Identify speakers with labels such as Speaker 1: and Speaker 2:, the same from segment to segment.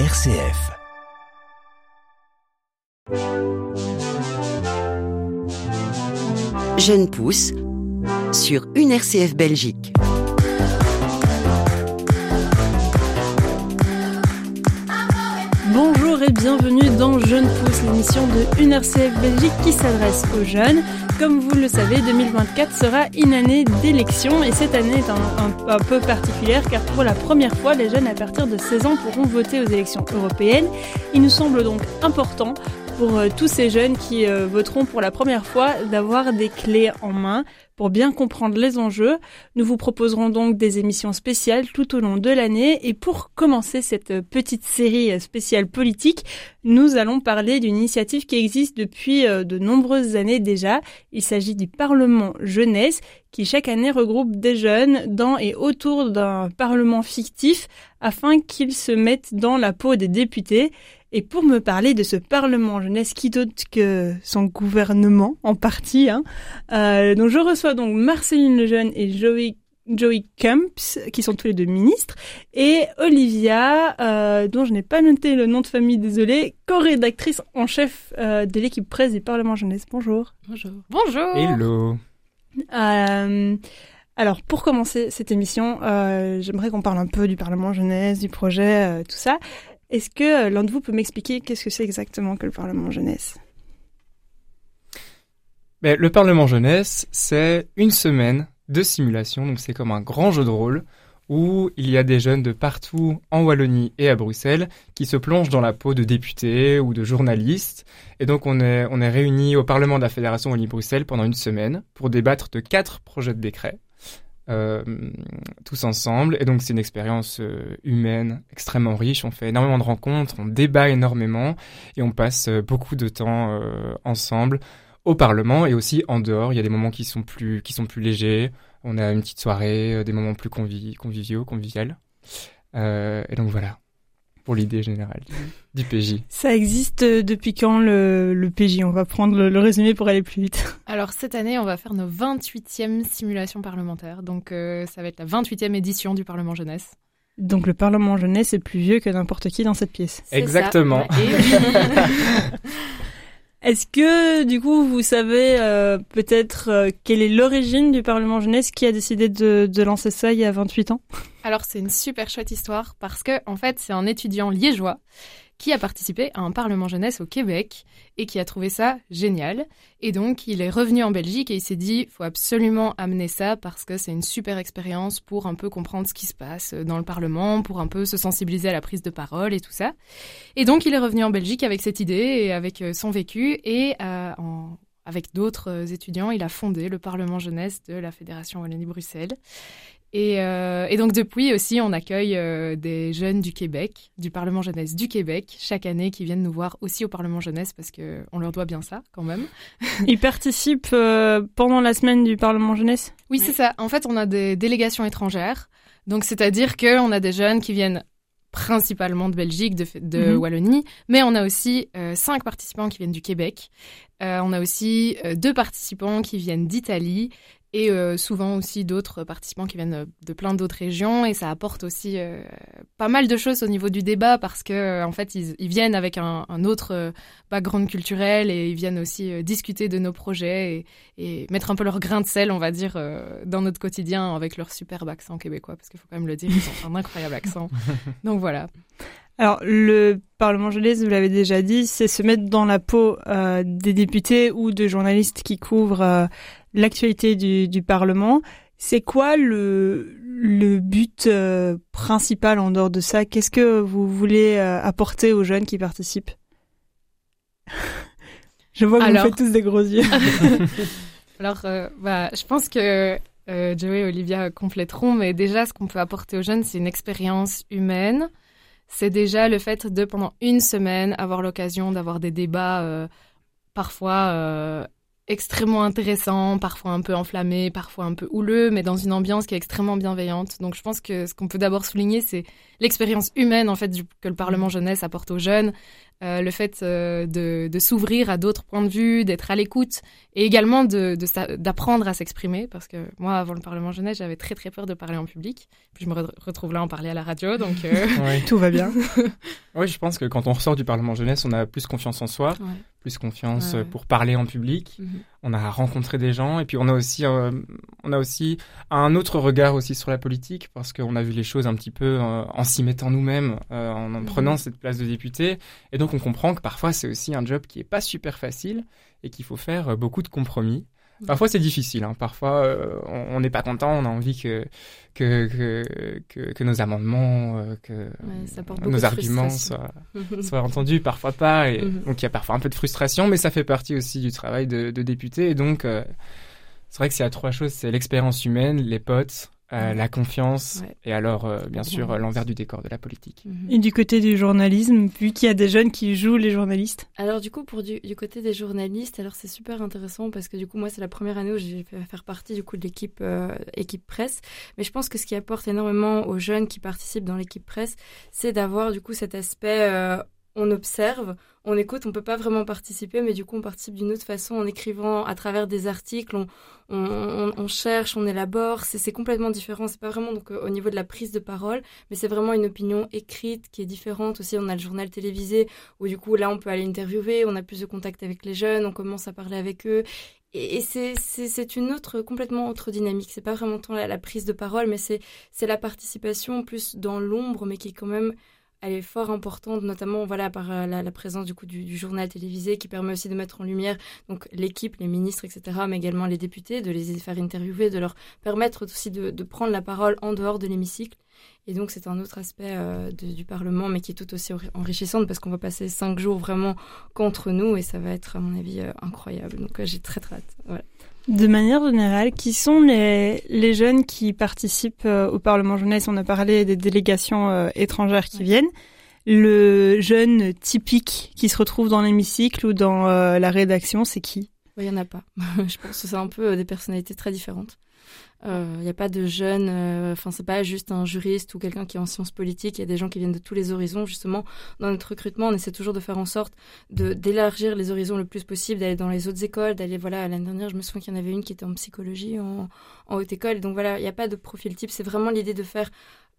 Speaker 1: RCF.
Speaker 2: Jeune pousse sur une RCF Belgique.
Speaker 3: Bonjour et bienvenue dans Jeune Pousse, l'émission de une RCF Belgique qui s'adresse aux jeunes. Comme vous le savez, 2024 sera une année d'élection et cette année est un, peu particulière car pour la première fois, les jeunes à partir de 16 ans pourront voter aux élections européennes. Il nous semble donc important pour euh, tous ces jeunes qui euh, voteront pour la première fois d'avoir des clés en main pour bien comprendre les enjeux. Nous vous proposerons donc des émissions spéciales tout au long de l'année et pour commencer cette petite série spéciale politique, nous allons parler d'une initiative qui existe depuis euh, de nombreuses années déjà. Il s'agit du Parlement jeunesse qui chaque année regroupe des jeunes dans et autour d'un Parlement fictif afin qu'ils se mettent dans la peau des députés et pour me parler de ce Parlement jeunesse, qui d'autre que son gouvernement, en partie, hein, euh, donc je reçois donc Marceline Lejeune et Joey Joey Camps, qui sont tous les deux ministres, et Olivia, euh, dont je n'ai pas noté le nom de famille, désolé, co-rédactrice en chef euh, de l'équipe presse du Parlement jeunesse. Bonjour.
Speaker 4: Bonjour. Bonjour.
Speaker 5: Hello.
Speaker 3: Euh, alors, pour commencer cette émission, euh, j'aimerais qu'on parle un peu du Parlement jeunesse, du projet, euh, tout ça. Est-ce que l'un de vous peut m'expliquer qu'est-ce que c'est exactement que le Parlement jeunesse?
Speaker 5: Mais Le Parlement jeunesse, c'est une semaine de simulation, donc c'est comme un grand jeu de rôle où il y a des jeunes de partout en Wallonie et à Bruxelles qui se plongent dans la peau de députés ou de journalistes. Et donc on est, on est réunis au Parlement de la Fédération Wallonie-Bruxelles pendant une semaine pour débattre de quatre projets de décret. Euh, tous ensemble. Et donc c'est une expérience euh, humaine extrêmement riche. On fait énormément de rencontres, on débat énormément et on passe euh, beaucoup de temps ensemble au Parlement et aussi en dehors. Il y a des moments qui sont plus qui sont plus légers. On a une petite soirée, des moments plus convi conviviaux, conviviales. Euh, et donc voilà pour l'idée générale du, PJ.
Speaker 3: Ça existe depuis quand le, le PJ On va prendre le, le, résumé pour aller plus vite.
Speaker 4: Alors cette année, on va faire nos 28e simulations parlementaires. Donc euh, ça va être la 28e édition du Parlement jeunesse.
Speaker 3: Donc le Parlement jeunesse est plus vieux que n'importe qui dans cette pièce.
Speaker 5: Exactement.
Speaker 3: Est-ce que du coup vous savez euh, peut-être euh, quelle est l'origine du Parlement jeunesse qui a décidé de, de lancer ça il y a 28 ans?
Speaker 4: Alors c'est une super chouette histoire parce que en fait c'est un étudiant liégeois qui a participé à un Parlement jeunesse au Québec et qui a trouvé ça génial. Et donc, il est revenu en Belgique et il s'est dit, faut absolument amener ça parce que c'est une super expérience pour un peu comprendre ce qui se passe dans le Parlement, pour un peu se sensibiliser à la prise de parole et tout ça. Et donc, il est revenu en Belgique avec cette idée et avec son vécu et euh, avec d'autres étudiants, il a fondé le Parlement jeunesse de la Fédération Wallonie-Bruxelles. Et, euh, et, donc depuis aussi, on accueille euh, des jeunes du Québec, du Parlement jeunesse du Québec, chaque année, qui viennent nous voir aussi au Parlement jeunesse parce que on leur doit bien ça quand même.
Speaker 3: Ils participent euh, pendant la semaine du Parlement jeunesse?
Speaker 4: Oui, ouais. c'est ça. En fait, on a des délégations étrangères, donc c'est-à-dire que on a des jeunes qui viennent principalement de Belgique, de, de -hmm. Wallonie, mais on a aussi cinq participants qui viennent du Québec. On a aussi deux participants qui viennent d'Italie et euh, souvent aussi d'autres participants qui viennent de plein d'autres régions. Et ça apporte aussi euh, pas mal de choses au niveau du débat parce que euh, en fait ils, ils viennent avec un, un, autre background culturel et ils viennent aussi euh, discuter de nos projets et, et, mettre un peu leur grain de sel on va dire dans notre quotidien avec leur superbe accent québécois parce qu'il faut quand même le dire ils ont un incroyable accent. Donc voilà.
Speaker 3: Alors, le Parlement jeunesse, vous l'avez déjà dit, c'est se mettre dans la peau euh, des députés ou de journalistes qui couvrent euh, l'actualité du, du, Parlement. C'est quoi le, le but euh, principal en dehors de ça? Qu'est-ce que vous voulez euh, apporter aux jeunes qui participent? Je vois que Alors... vous faites tous des gros yeux.
Speaker 4: Alors, euh, bah, je pense que euh, Joey et Olivia compléteront, mais déjà, ce qu'on peut apporter aux jeunes, c'est une expérience humaine c'est déjà le fait de, pendant une semaine, avoir l'occasion d'avoir des débats parfois extrêmement intéressant, parfois un peu enflammé, parfois un peu houleux, mais dans une ambiance qui est extrêmement bienveillante. Donc je pense que ce qu'on peut d'abord souligner, c'est l'expérience humaine en fait que le Parlement jeunesse apporte aux jeunes, euh, le fait euh, de, de s'ouvrir à d'autres points de vue, d'être à l'écoute et également de, d'apprendre à s'exprimer. Parce que moi avant le Parlement jeunesse j'avais très très peur de parler en public. Puis je me retrouve là en parler à la radio donc euh,
Speaker 3: tout va bien.
Speaker 5: oui je pense que quand on ressort du Parlement jeunesse on a plus confiance en soi, plus confiance pour parler en public, mhm. on a rencontré des gens et puis on a aussi on a aussi un autre regard aussi sur la politique parce qu'on a vu les choses un petit peu en s'y mettant nous-mêmes en, en, prenant mhm. cette place de député et donc on comprend que parfois c'est aussi un job qui est pas super facile et qu'il faut faire euh, beaucoup de compromis. Parfois c'est difficile, hein. parfois euh, on n'est pas content, on a envie que que, que, que, nos amendements, euh, que nos arguments soient, soient, entendus, parfois pas. Et mhm. Donc il y a parfois un peu de frustration, mais ça fait partie aussi du travail de, de député. Et donc c'est vrai que y a trois choses, c'est l'expérience humaine, les potes euh, la confiance et alors euh, bien sûr euh, l'envers du décor de la politique.
Speaker 3: Mhm. Et du côté du journalisme, vu qu'il y a des jeunes qui jouent les journalistes?
Speaker 1: Alors du coup pour du, côté des journalistes, alors c'est super intéressant parce que du coup moi c'est la première année où j'ai fait faire partie du coup de l'équipe équipe presse, mais je pense que ce qui apporte énormément aux jeunes qui participent dans l'équipe presse, c'est d'avoir du coup cet aspect on observe, on écoute, on peut pas vraiment participer, mais du coup on participe d'une autre façon en écrivant à travers des articles, on, cherche, on élabore, c'est complètement différent. C'est pas vraiment donc euh, au niveau de la prise de parole, mais c'est vraiment une opinion écrite qui est différente. Aussi, on a le journal télévisé où du coup là on peut aller interviewer, on a plus de contact avec les jeunes, on commence à parler avec eux. Et, c'est une autre, complètement autre dynamique. C'est pas vraiment tant la prise de parole, mais c'est la participation plus dans l'ombre, mais qui est quand même elle est fort importante, notamment voilà par euh, la, présence du coup du, journal télévisé qui permet aussi de mettre en lumière donc l'équipe, les ministres, etc., mais également les députés, de les faire interviewer, de leur permettre aussi de, prendre la parole en dehors de l'hémicycle. Et donc c'est un autre aspect euh, du Parlement, mais qui est tout aussi enrichissant parce qu'on va passer cinq jours vraiment contre nous et ça va être à mon avis euh, incroyable. Donc j'ai très très hâte. Voilà.
Speaker 3: De manière générale, qui sont les, les jeunes qui participent euh, au Parlement jeunesse? On a parlé des délégations euh, étrangères qui viennent. Le jeune typique qui se retrouve dans l'hémicycle ou dans euh, la rédaction, c'est qui?
Speaker 1: Il n'y en a pas. Je pense que c'est un peu des personnalités très différentes. Il euh, n'y a pas de jeunes, euh, enfin c'est pas juste un juriste ou quelqu'un qui est en sciences politiques. Il y a des gens qui viennent de tous les horizons. Justement, dans notre recrutement, on essaie toujours de faire en sorte de d'élargir les horizons le plus possible, d'aller dans les autres écoles, d'aller voilà. L'année dernière, je me souviens qu'il y en avait une qui était en psychologie, en, haute école. Donc voilà, il n'y a pas de profil type. C'est vraiment l'idée de faire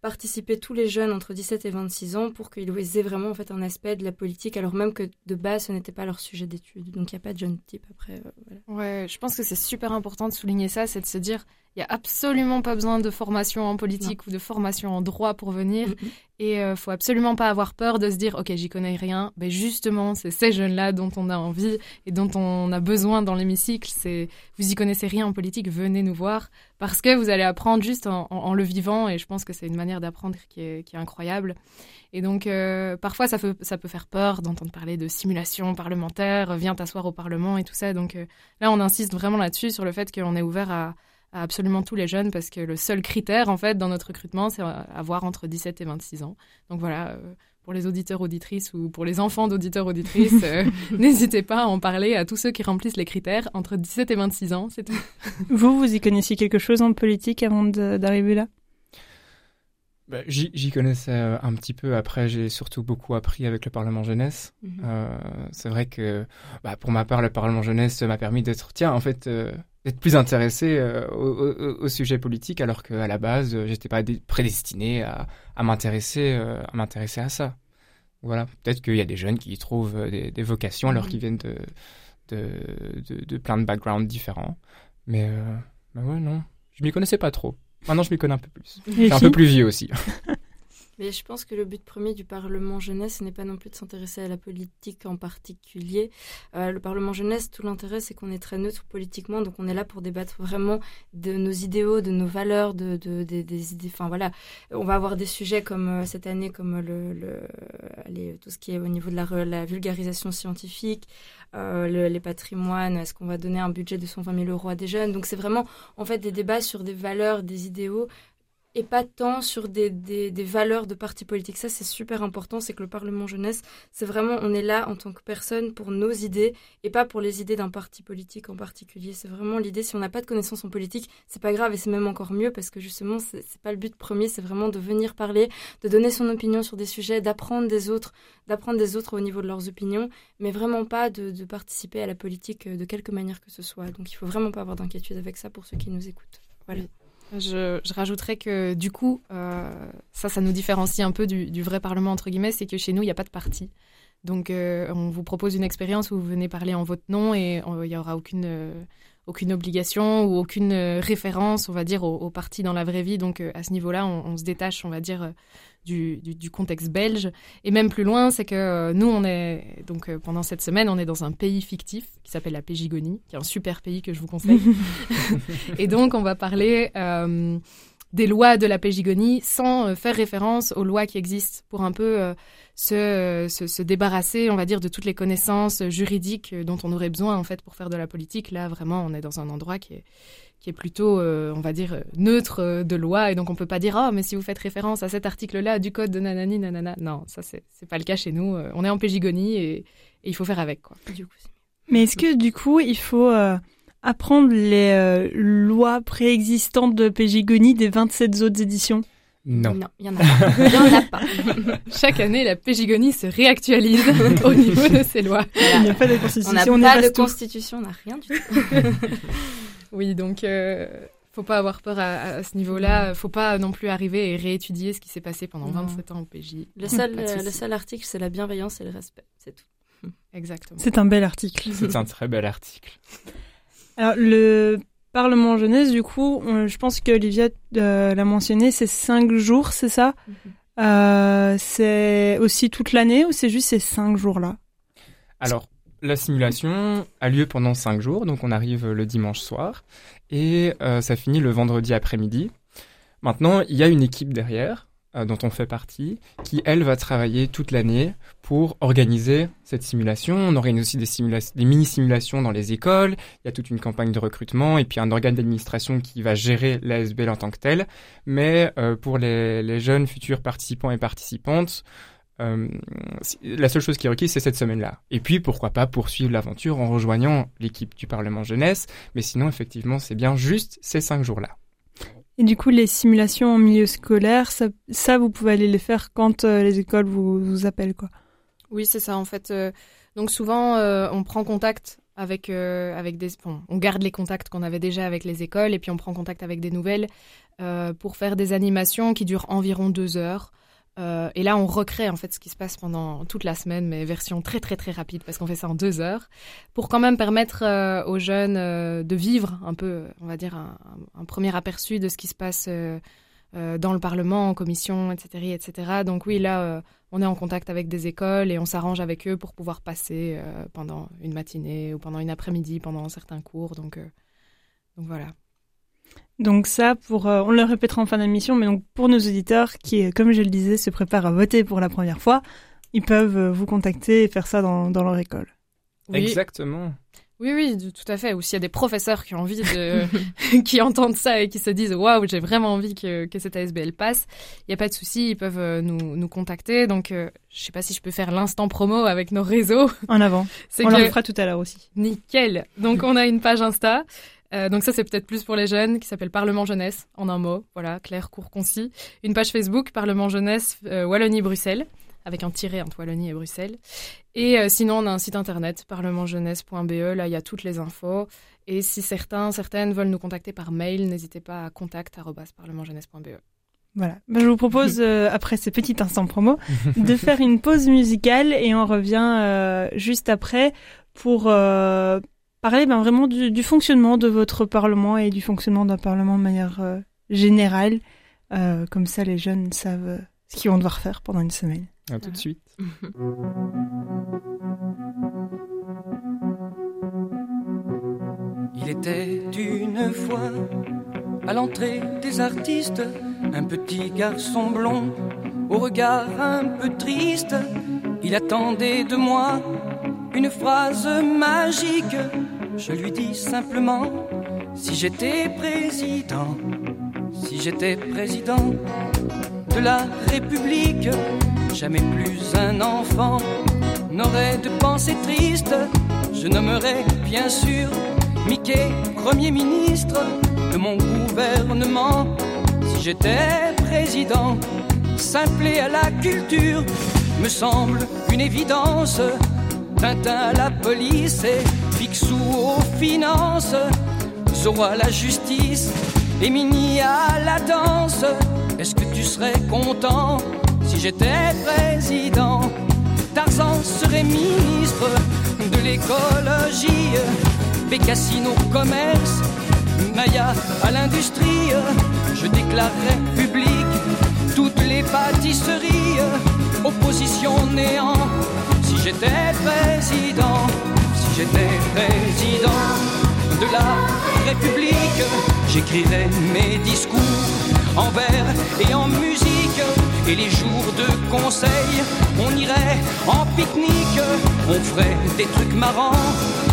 Speaker 1: participer tous les jeunes entre 17 et 26 ans pour qu'ils aient vraiment en fait un aspect de la politique alors même que de base ce n'était pas leur sujet d'étude donc il n'y a pas de jeune type après euh,
Speaker 4: ouais je pense que c'est super important de souligner ça c'est de se dire il n'y a absolument pas besoin de formation en politique ou de formation en droit pour venir. Et euh, faut absolument pas avoir peur de se dire, ok, j'y connais rien. Mais justement, c'est ces jeunes-là dont on a envie et dont on a besoin dans l'hémicycle. C'est, vous y connaissez rien en politique, venez nous voir parce que vous allez apprendre juste en, le vivant. Et je pense que c'est une manière d'apprendre qui est, qui est, incroyable. Et donc, euh, parfois, ça peut, ça peut faire peur d'entendre parler de simulation parlementaire, viens t'asseoir au Parlement et tout ça. Donc euh, là, on insiste vraiment là-dessus sur le fait qu'on est ouvert à absolument tous les jeunes parce que le seul critère en fait dans notre recrutement c'est avoir entre 17 et 26 ans. Donc voilà, euh, pour les auditeurs auditrices ou pour les enfants d'auditeurs auditrices, euh, n'hésitez pas à en parler à tous ceux qui remplissent les critères entre 17 et 26 ans, c'est tout.
Speaker 3: Vous, vous y connaissiez quelque chose en politique avant d'arriver là?
Speaker 5: Bah, J'y connaissais euh, un petit peu. Après, j'ai surtout beaucoup appris avec le Parlement jeunesse. Mhm. c'est vrai que, bah, pour ma part, le Parlement jeunesse m'a permis d'être, tiens, en fait, d'être plus intéressé euh, au, au, sujet politique alors qu'à la base euh, j'étais pas prédestiné à, à m'intéresser euh, à m'intéresser à ça. Voilà. Peut-être qu'il y a des jeunes qui y trouvent des, des vocations alors qu'ils viennent de de, de de, plein de backgrounds différents. Mais bah ouais non. Je m'y connaissais pas trop. Maintenant je m'y connais un peu plus. Je suis un peu plus vieux aussi
Speaker 1: Mais je pense que le but premier du Parlement jeunesse, n'est pas non plus de s'intéresser à la politique en particulier. Euh, le Parlement jeunesse, tout l'intérêt, c'est qu'on est très neutre politiquement, donc on est là pour débattre vraiment de nos idéaux, de nos valeurs, de, de, des idées. Enfin voilà, on va avoir des sujets comme euh, cette année, comme le, le tout ce qui est au niveau de la, la vulgarisation scientifique, euh, les patrimoines, est-ce qu'on va donner un budget de 120 000 euros à des jeunes? Donc c'est vraiment en fait des débats sur des valeurs, des idéaux et pas tant sur des, des, valeurs de parti politique. Ça, c'est super important, c'est que le Parlement jeunesse, c'est vraiment, on est là en tant que personne pour nos idées et pas pour les idées d'un parti politique en particulier. C'est vraiment l'idée, si on n'a pas de connaissances en politique, c'est pas grave et c'est même encore mieux parce que justement, c'est pas le but premier, c'est vraiment de venir parler, de donner son opinion sur des sujets, d'apprendre des autres, d'apprendre des autres au niveau de leurs opinions, mais vraiment pas de, de participer à la politique de quelque manière que ce soit. Donc il faut vraiment pas avoir d'inquiétude avec ça pour ceux qui nous écoutent. Voilà.
Speaker 4: Je, rajouterais que du coup, euh, ça, ça nous différencie un peu du, vrai Parlement, entre guillemets, c'est que chez nous, il n'y a pas de parti. Donc, euh, on vous propose une expérience où vous venez parler en votre nom et il n'y aura aucune, euh, obligation ou aucune référence, on va dire, au, au parti dans la vraie vie. Donc, à ce niveau-là, on, se détache, on va dire, du, du, du, contexte belge. Et même plus loin, c'est que euh, nous, on est donc euh, pendant cette semaine, on est dans un pays fictif qui s'appelle la Pégigonie, qui est un super pays que je vous conseille. et donc, on va parler euh, des lois de la Pégigonie sans faire référence aux lois qui existent pour un peu euh, se, se, se, débarrasser, on va dire, de toutes les connaissances juridiques dont on aurait besoin en fait pour faire de la politique. Là, vraiment, on est dans un endroit qui est qui est plutôt, euh, on va dire, neutre euh, de loi. Et donc, on peut pas dire, oh, mais si vous faites référence à cet article-là du code de nanani, nanana. Non, ça, c'est, c'est pas le cas chez nous. Euh, on est en pégigonie et, et, il faut faire avec, quoi. Du coup,
Speaker 3: mais est-ce que, du coup, il faut euh, apprendre les euh, lois préexistantes de pégigonie des 27 autres éditions?
Speaker 5: Non.
Speaker 1: Non, il y en a pas. Il y en a pas.
Speaker 4: Chaque année, la pégigonie se réactualise au niveau de ses lois.
Speaker 3: Il n'y a pas de constitution.
Speaker 1: On n'a pas de constitution, on n'a rien du tout.
Speaker 4: oui, donc euh, faut pas avoir peur à, à ce niveau-là. Faut pas non plus arriver et réétudier ce qui s'est passé pendant
Speaker 1: Non.
Speaker 4: 27 ans au PJ.
Speaker 1: Le seul, euh, le seul article, c'est la bienveillance et le respect. C'est tout.
Speaker 4: Exactement.
Speaker 3: C'est un bel article.
Speaker 5: C'est un très bel article.
Speaker 3: Alors, le Parlement jeunesse, du coup, on- je pense que Olivia euh, l'a mentionné, c'est cinq jours, c'est ça? Euh, C'est aussi toute l'année ou c'est juste ces cinq jours-là?
Speaker 5: Alors, la simulation a lieu pendant cinq jours, donc on arrive le dimanche soir et euh, ça finit le vendredi après-midi. Maintenant, il y a une équipe derrière dont on fait partie qui, elle, va travailler toute l'année pour organiser cette simulation. On organise aussi des, des mini-simulations dans les écoles. Il y a toute une campagne de recrutement et puis un organe d'administration qui va gérer l'ASBL en tant que tel. Mais euh, pour les, jeunes futurs participants et participantes, euh, la seule chose qui est requise, c'est cette semaine-là. Et puis, pourquoi pas poursuivre l'aventure en rejoignant l'équipe du Parlement jeunesse. Mais sinon, effectivement, c'est bien juste ces cinq jours-là.
Speaker 3: Et du coup, les simulations en milieu scolaire, ça, vous pouvez aller les faire quand euh, les écoles vous, appellent, quoi.
Speaker 4: Oui, c'est ça en fait. Euh, donc souvent, euh, on prend contact avec avec des, bon, on garde les contacts qu'on avait déjà avec les écoles et puis on prend contact avec des nouvelles pour faire des animations qui durent environ deux heures. Euh, et là, on recrée en fait ce qui se passe pendant toute la semaine, mais version très très très rapide parce qu'on fait ça en deux heures, pour quand même permettre euh, aux jeunes euh, de vivre un peu, on va dire un, premier aperçu de ce qui se passe dans le Parlement, en commission, etc., etc. Donc oui, là, on est en contact avec des écoles et on s'arrange avec eux pour pouvoir passer pendant une matinée ou pendant une après-midi, pendant certains cours. Donc voilà.
Speaker 3: Donc ça, pour, euh, on le répétera en fin d'émission, mais donc pour nos auditeurs qui, euh, comme je le disais, se préparent à voter pour la première fois, ils peuvent euh, vous contacter et faire ça dans, dans leur école.
Speaker 4: Oui,
Speaker 5: Exactement.
Speaker 4: oui, oui, tout à fait. Ou s'il y a des professeurs qui ont envie de, qui entendent ça et qui se disent waouh, j'ai vraiment envie que, que cette ASBL passe, il n'y a pas de souci, ils peuvent nous, nous contacter. Donc, euh, je sais pas si je peux faire l'instant promo avec nos réseaux.
Speaker 3: En avant. On
Speaker 4: que
Speaker 3: le fera tout à l'heure aussi.
Speaker 4: Nickel. Donc on a une page Insta. Euh, donc ça c'est peut-être plus pour les jeunes qui s'appelle Parlement jeunesse en un mot, voilà, clair, court, concis. Une page Facebook Parlement jeunesse euh, Wallonie Bruxelles avec un tiret entre Wallonie et Bruxelles. Et euh, sinon on a un site internet parlementjeunesse.be, là il y a toutes les infos. Et si certains, certaines veulent nous contacter par mail, n'hésitez pas à contact@parlementjeunesse.be.
Speaker 3: Voilà. Ben, je vous propose, euh, après ces petits instants promo, de faire une pause musicale et on revient euh, juste après pour euh, parler ben, vraiment du, du fonctionnement de votre Parlement et du fonctionnement d'un Parlement de manière euh, générale. Euh, comme ça, les jeunes savent euh, ce qu'ils vont devoir faire pendant une semaine.
Speaker 5: À tout de suite.
Speaker 6: Il était une fois à l'entrée des artistes un petit garçon blond au regard un peu triste. Il attendait de moi une phrase magique. Je lui dis simplement si j'étais président, si j'étais président de la République, jamais plus un enfant n'aurait de pensée triste. Je nommerais bien sûr Mickey Premier ministre de mon gouvernement. Si j'étais président, simple à la culture, me semble une évidence. Tintin à la police et Picsou aux finances, Zoro à la justice et Mini à la danse. Est-ce que tu serais content si j'étais président? Tarzan serait ministre de l'écologie, Bécassine au commerce, Maya à l'industrie. Je déclarerais public toutes les pâtisseries, opposition néant. J'étais président, si j'étais président de la République, j'écrirais mes discours en vers et en musique. Et les jours de conseil, on irait en pique-nique, on ferait des trucs marrants.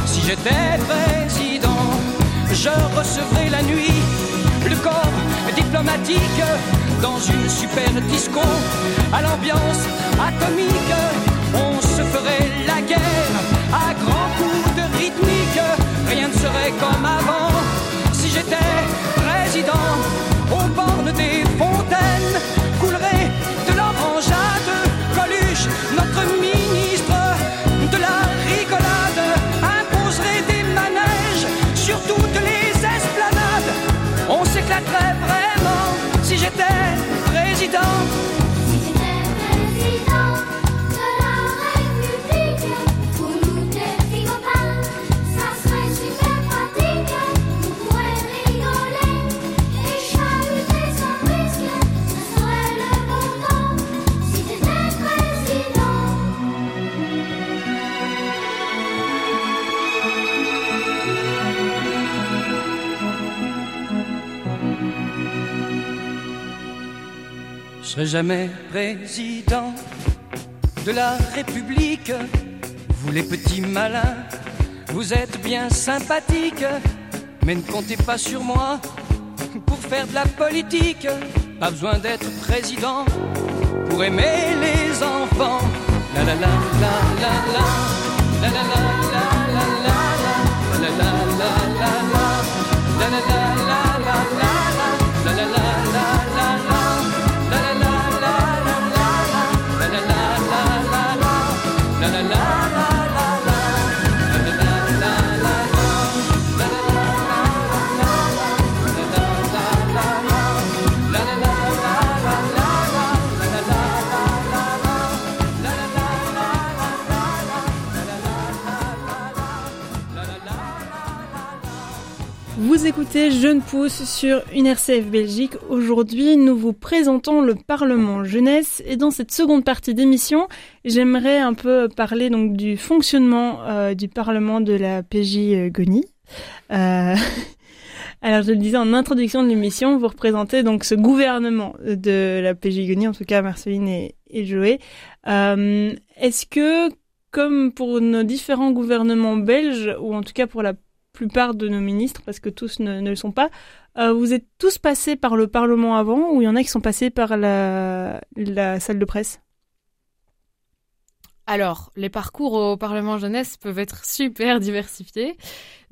Speaker 6: Si j'étais président, je recevrais la nuit le corps diplomatique dans une super disco à l'ambiance atomique. On se ferait la guerre à grands coups de rythmique. Rien ne serait comme avant si j'étais président. Aux bornes des fontaines coulerait de l'orangeade. Coluche, notre ministre de la rigolade, imposerait des manèges sur toutes les esplanades. On s'éclaterait vraiment si j'étais président. Serai jamais président de la République. Vous les petits malins, vous êtes bien sympathiques, mais ne comptez pas sur moi pour faire de la politique. Pas besoin d'être président pour aimer les enfants. La la la la la la la la la la la la la la la la
Speaker 3: Vous écoutez Jeune Pousse sur une RCF Belgique. Aujourd'hui, nous vous présentons le Parlement jeunesse et dans cette seconde partie d'émission, j'aimerais un peu parler donc du fonctionnement euh, du Parlement de la PJ euh, Goni. Euh, alors, je le disais en introduction de l'émission, vous représentez donc ce gouvernement de la PJ Goni, en tout cas Marceline et, et Joé. Est-ce que, comme pour nos différents gouvernements belges, ou en tout cas pour la plupart de nos ministres, parce que tous ne, le sont pas. Euh, vous êtes tous passés par le Parlement avant, ou il y en a qui sont passés par la, la salle de presse?
Speaker 4: Alors, les parcours au Parlement jeunesse peuvent être super diversifiés.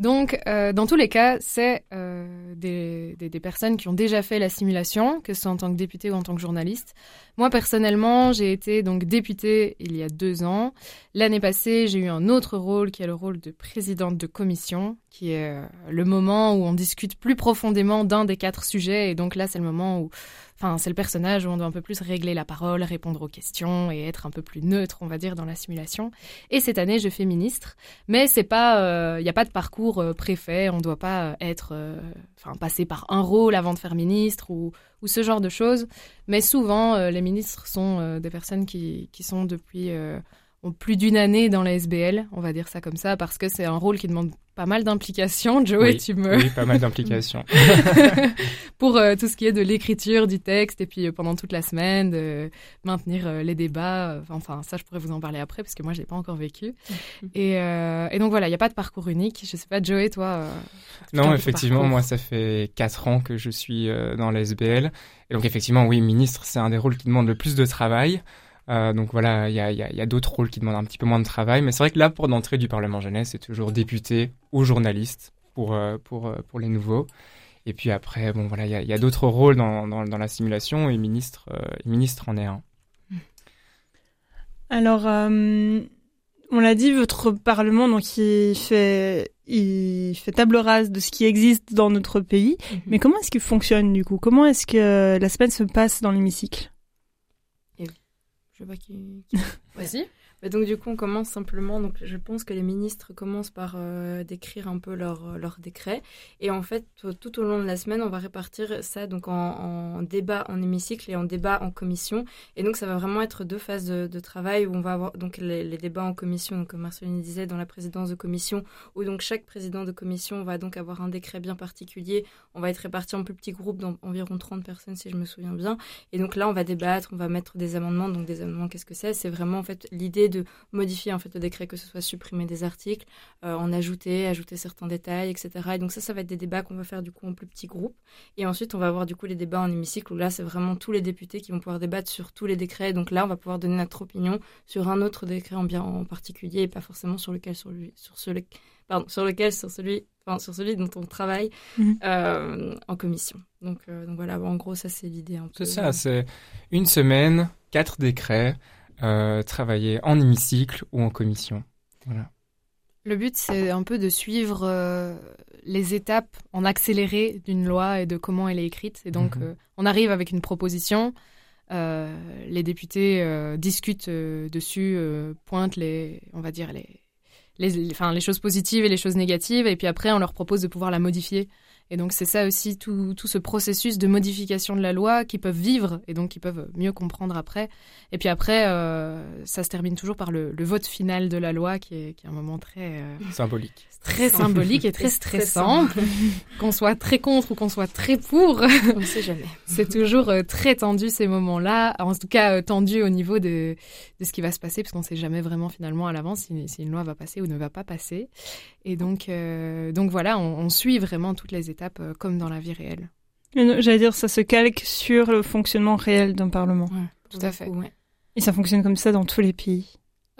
Speaker 4: Donc, euh, dans tous les cas, c'est euh, des, personnes qui ont déjà fait la simulation, que ce soit en tant que député ou en tant que journaliste. Moi, personnellement, j'ai été donc députée il y a deux ans. L'année passée, j'ai eu un autre rôle qui est le rôle de présidente de commission, qui est euh, le moment où on discute plus profondément d'un des quatre sujets. Et donc là, c'est le moment où, enfin, c'est le personnage où on doit un peu plus régler la parole, répondre aux questions et être un peu plus neutre, on va dire, dans la simulation. Et cette année, je fais ministre, mais c'est pas, il n'y a pas de parcours euh, préfet. On ne doit pas euh, être, euh, enfin, passer par un rôle avant de faire ministre ou, ce genre de choses. Mais souvent, les ministres sont des personnes qui, sont depuis ont plus d'une année dans la SBL, on va dire ça comme ça, parce que c'est un rôle qui demande pas mal d'implication. Joey,
Speaker 5: Oui,
Speaker 4: tu me
Speaker 5: Oui, pas mal d'implications.
Speaker 4: pour euh, tout ce qui est de l'écriture du texte et puis euh, pendant toute la semaine de maintenir euh, les débats. Euh, Enfin, ça, je pourrais vous en parler après parce que moi, je l'ai pas encore vécu. Et, euh, et donc voilà, il n'y a pas de parcours unique. Je sais pas, Joey, toi. euh, t'as un
Speaker 5: Non, effectivement, moi, ça fait quatre ans que je suis euh, dans la SBL. Et donc, effectivement, oui, ministre, c'est un des rôles qui demande le plus de travail. Euh, donc voilà, il y a, il y a- il y a d'autres rôles qui demandent un petit peu moins de travail. Mais c'est vrai que là, pour l'entrée du Parlement jeunesse, c'est toujours député ou journaliste pour, euh, pour, euh, pour les nouveaux. Et puis après, bon, voilà, il y a, il y a d'autres rôles dans, dans, dans la simulation et ministre, euh, ministre en est un.
Speaker 3: Alors, euh, on l'a dit, votre parlement, donc, il fait, il fait table rase de ce qui existe dans notre pays.
Speaker 1: Mhm.
Speaker 3: Mais comment est-ce qu'il fonctionne, du coup? Comment est-ce que la semaine se passe dans l'hémicycle?
Speaker 1: Je sais pas qui.
Speaker 4: Vas-y.
Speaker 1: Mais donc du coup, on commence simplement. Donc je pense que les ministres commencent par euh, décrire un peu leur leur décret. Et en fait, tout, au long de la semaine, on va répartir ça donc en, en débat en hémicycle et en débat en commission. Et donc ça va vraiment être deux phases de, de travail où on va avoir donc les, les débats en commission, donc, comme Marceline disait, dans la présidence de commission, où donc chaque président de commission va donc avoir un décret bien particulier. On va être répartis en plus petits groupes d'environ 30 personnes si je me souviens bien. Et donc là, on va débattre, on va mettre des amendements. Donc des amendements, qu'est-ce que c'est? C'est vraiment en fait l'idée de modifier en fait le décret, que ce soit supprimer des articles, euh, en ajouter, ajouter certains détails, etc. Et donc ça, ça va être des débats qu'on va faire du coup en plus petits groupes. Et ensuite, on va avoir du coup les débats en hémicycle où là, c'est vraiment tous les députés qui vont pouvoir débattre sur tous les décrets. Donc là, on va pouvoir donner notre opinion sur un autre décret en bien en particulier et pas forcément sur lequel sur lui sur celui pardon sur lequel sur celui enfin sur celui dont on travaille
Speaker 3: Mhm.
Speaker 1: euh, en commission. Donc, euh, donc voilà, en gros, ça c'est l'idée un peu.
Speaker 5: C'est ça, c'est une semaine, quatre décrets, euh, travailler en hémicycle ou en commission. Voilà.
Speaker 4: Le but, c'est un peu de suivre euh, les étapes en accéléré d'une loi et de comment elle est écrite. Et donc,
Speaker 5: Mhm.
Speaker 4: euh, on arrive avec une proposition. les députés discutent dessus, pointent les, on va dire les, les, les- enfin, les choses positives et les choses négatives, et puis après, on leur propose de pouvoir la modifier. Et donc, c'est ça aussi, tout, tout ce processus de modification de la loi qu'ils peuvent vivre et donc qu'ils peuvent mieux comprendre après. Et puis après, euh, ça se termine toujours par le, le vote final de la loi, qui est, qui est un moment très, euh,
Speaker 5: Symbolique.
Speaker 4: très symbolique et très
Speaker 1: Et stressant.
Speaker 4: stressant. qu'on soit très contre ou qu'on soit très pour,
Speaker 1: On ne sait jamais.
Speaker 4: c'est toujours euh, très tendu ces moments-là. En tout cas, euh, tendu au niveau de, de ce qui va se passer, parce qu'on ne sait jamais vraiment finalement à l'avance si, si une loi va passer ou ne va pas passer. Et donc, euh, donc voilà, on, on suit vraiment toutes les étapes euh, comme dans la vie réelle.
Speaker 3: Non, J'allais dire, ça se calque sur le fonctionnement réel d'un parlement.
Speaker 4: Tout à fait.
Speaker 1: Ouais.
Speaker 3: Et ça fonctionne comme ça dans tous les pays.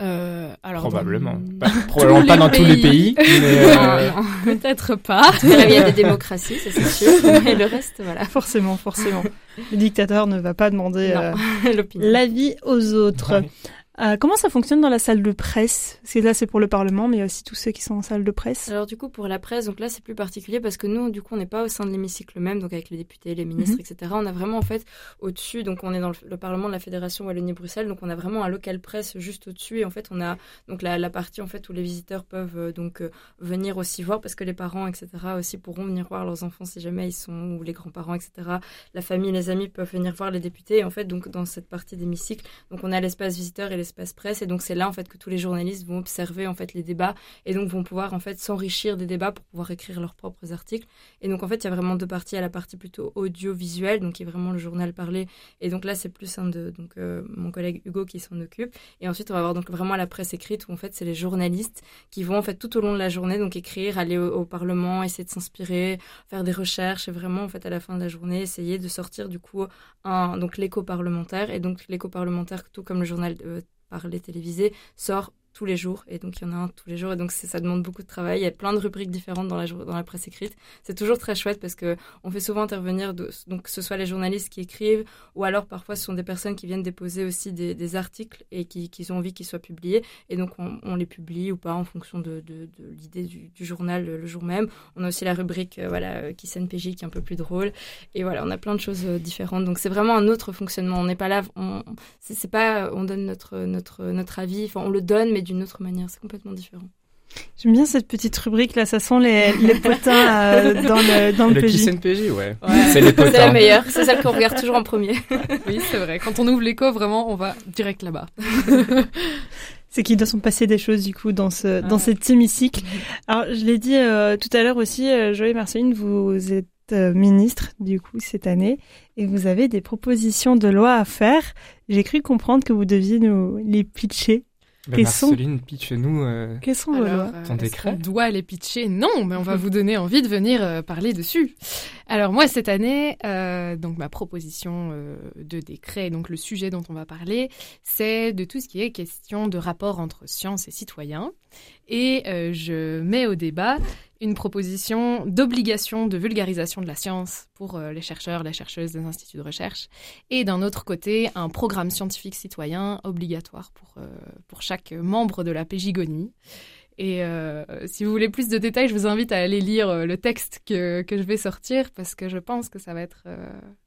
Speaker 4: Euh, alors,
Speaker 5: Probablement.
Speaker 1: dans-
Speaker 5: Pas- probablement pas dans tous les
Speaker 4: pays.
Speaker 5: euh.
Speaker 4: Peut-être pas.
Speaker 1: Il y a des démocraties, ça c'est sûr, mais le reste, voilà.
Speaker 3: Forcément, forcément. le dictateur ne va pas demander euh, l'avis aux autres.
Speaker 5: Ouais.
Speaker 3: Euh, comment ça fonctionne dans la salle de presse? Parce que là, c'est pour le Parlement, mais il y a aussi tous ceux qui sont en salle de presse.
Speaker 1: Alors du coup pour la presse, donc là c'est plus particulier parce que nous du coup on n'est pas au sein de l'hémicycle même, donc avec les députés, les ministres,
Speaker 3: Mhm.
Speaker 1: etc. On a vraiment en fait au-dessus, donc on est dans le, le Parlement de la Fédération Wallonie-Bruxelles, donc on a vraiment un local presse juste au-dessus et en fait on a donc la, la partie en fait où les visiteurs peuvent euh, donc euh, venir aussi voir parce que les parents etc aussi pourront venir voir leurs enfants si jamais ils sont ou les grands-parents etc. La famille, les amis peuvent venir voir les députés et en fait donc dans cette partie d'hémicycle, donc on a l'espace visiteur et l'espace presse et donc c'est là en fait que tous les journalistes vont observer en fait les débats et donc vont pouvoir en fait s'enrichir des débats pour pouvoir écrire leurs propres articles. Et donc en fait, il y a vraiment deux parties. Il y a la partie plutôt audiovisuelle, donc qui est vraiment le journal parlé. Et donc là, c'est plus un de donc euh, mon collègue Hugo qui s'en occupe. Et ensuite, on va avoir donc vraiment la presse écrite où en fait, c'est les journalistes qui vont en fait tout au long de la journée donc écrire, aller au, au Parlement, essayer de s'inspirer, faire des recherches et vraiment en fait à la fin de la journée essayer de sortir du coup un donc l'écho parlementaire et donc l'écho parlementaire tout comme le journal euh, parlé télévisé sort tous les jours et donc il y en a un tous les jours et donc ça demande beaucoup de travail. Il y a plein de rubriques différentes dans la dans la presse écrite. C'est toujours très chouette parce que on fait souvent intervenir donc que ce soit les journalistes qui écrivent ou alors parfois ce sont des personnes qui viennent déposer aussi des, articles et qui, qui ont envie qu'ils soient publiés et donc on, les publie ou pas en fonction de, de, l'idée du, journal le, jour même. On a aussi la rubrique euh, voilà euh, qui PJ qui est un peu plus drôle et voilà on a plein de choses euh, différentes. Donc c'est vraiment un autre fonctionnement. On n'est pas là on, c'est pas on donne notre notre notre avis enfin on le donne mais d'une autre manière c'est complètement différent
Speaker 3: J'aime bien cette petite rubrique là, ça sent les, les potins euh, dans le, dans le,
Speaker 5: le
Speaker 3: PJ.
Speaker 5: Kiss PJ, ouais.
Speaker 1: Ouais.
Speaker 5: C'est les
Speaker 1: c'est la
Speaker 5: potins.
Speaker 1: meilleure c'est celle qu'on regarde toujours en premier
Speaker 4: Oui, c'est vrai. Quand on ouvre l'écho, vraiment, on va direct là-bas.
Speaker 3: C'est qu'il doit s'en passer des choses du coup dans ce dans cet hémicycle. Alors je l'ai dit euh, tout à l'heure aussi, euh, Joël Marceline, vous êtes euh, ministre du coup cette année et vous avez des propositions de loi à faire. J'ai cru comprendre que vous deviez nous les pitcher. Quels sont-
Speaker 5: Marceline, pitch-nous. euh,
Speaker 3: sont
Speaker 4: Alors, euh,
Speaker 5: Ton décret
Speaker 4: qu'on doit les pitcher Non, mais on va vous donner envie de venir euh, parler dessus. Alors moi, cette année, euh, donc ma proposition euh, de décret, donc le sujet dont on va parler, c'est de tout ce qui est question de rapport entre science et citoyens. Et euh, je mets au débat une proposition d'obligation de vulgarisation de la science pour euh, les chercheurs, les chercheuses des instituts de recherche, et d'un autre côté, un programme scientifique citoyen obligatoire pour, euh, pour chaque membre de la Pégigonie. Et euh, si vous voulez plus de détails, je vous invite à aller lire le texte que, que je vais sortir, parce que je pense que ça va être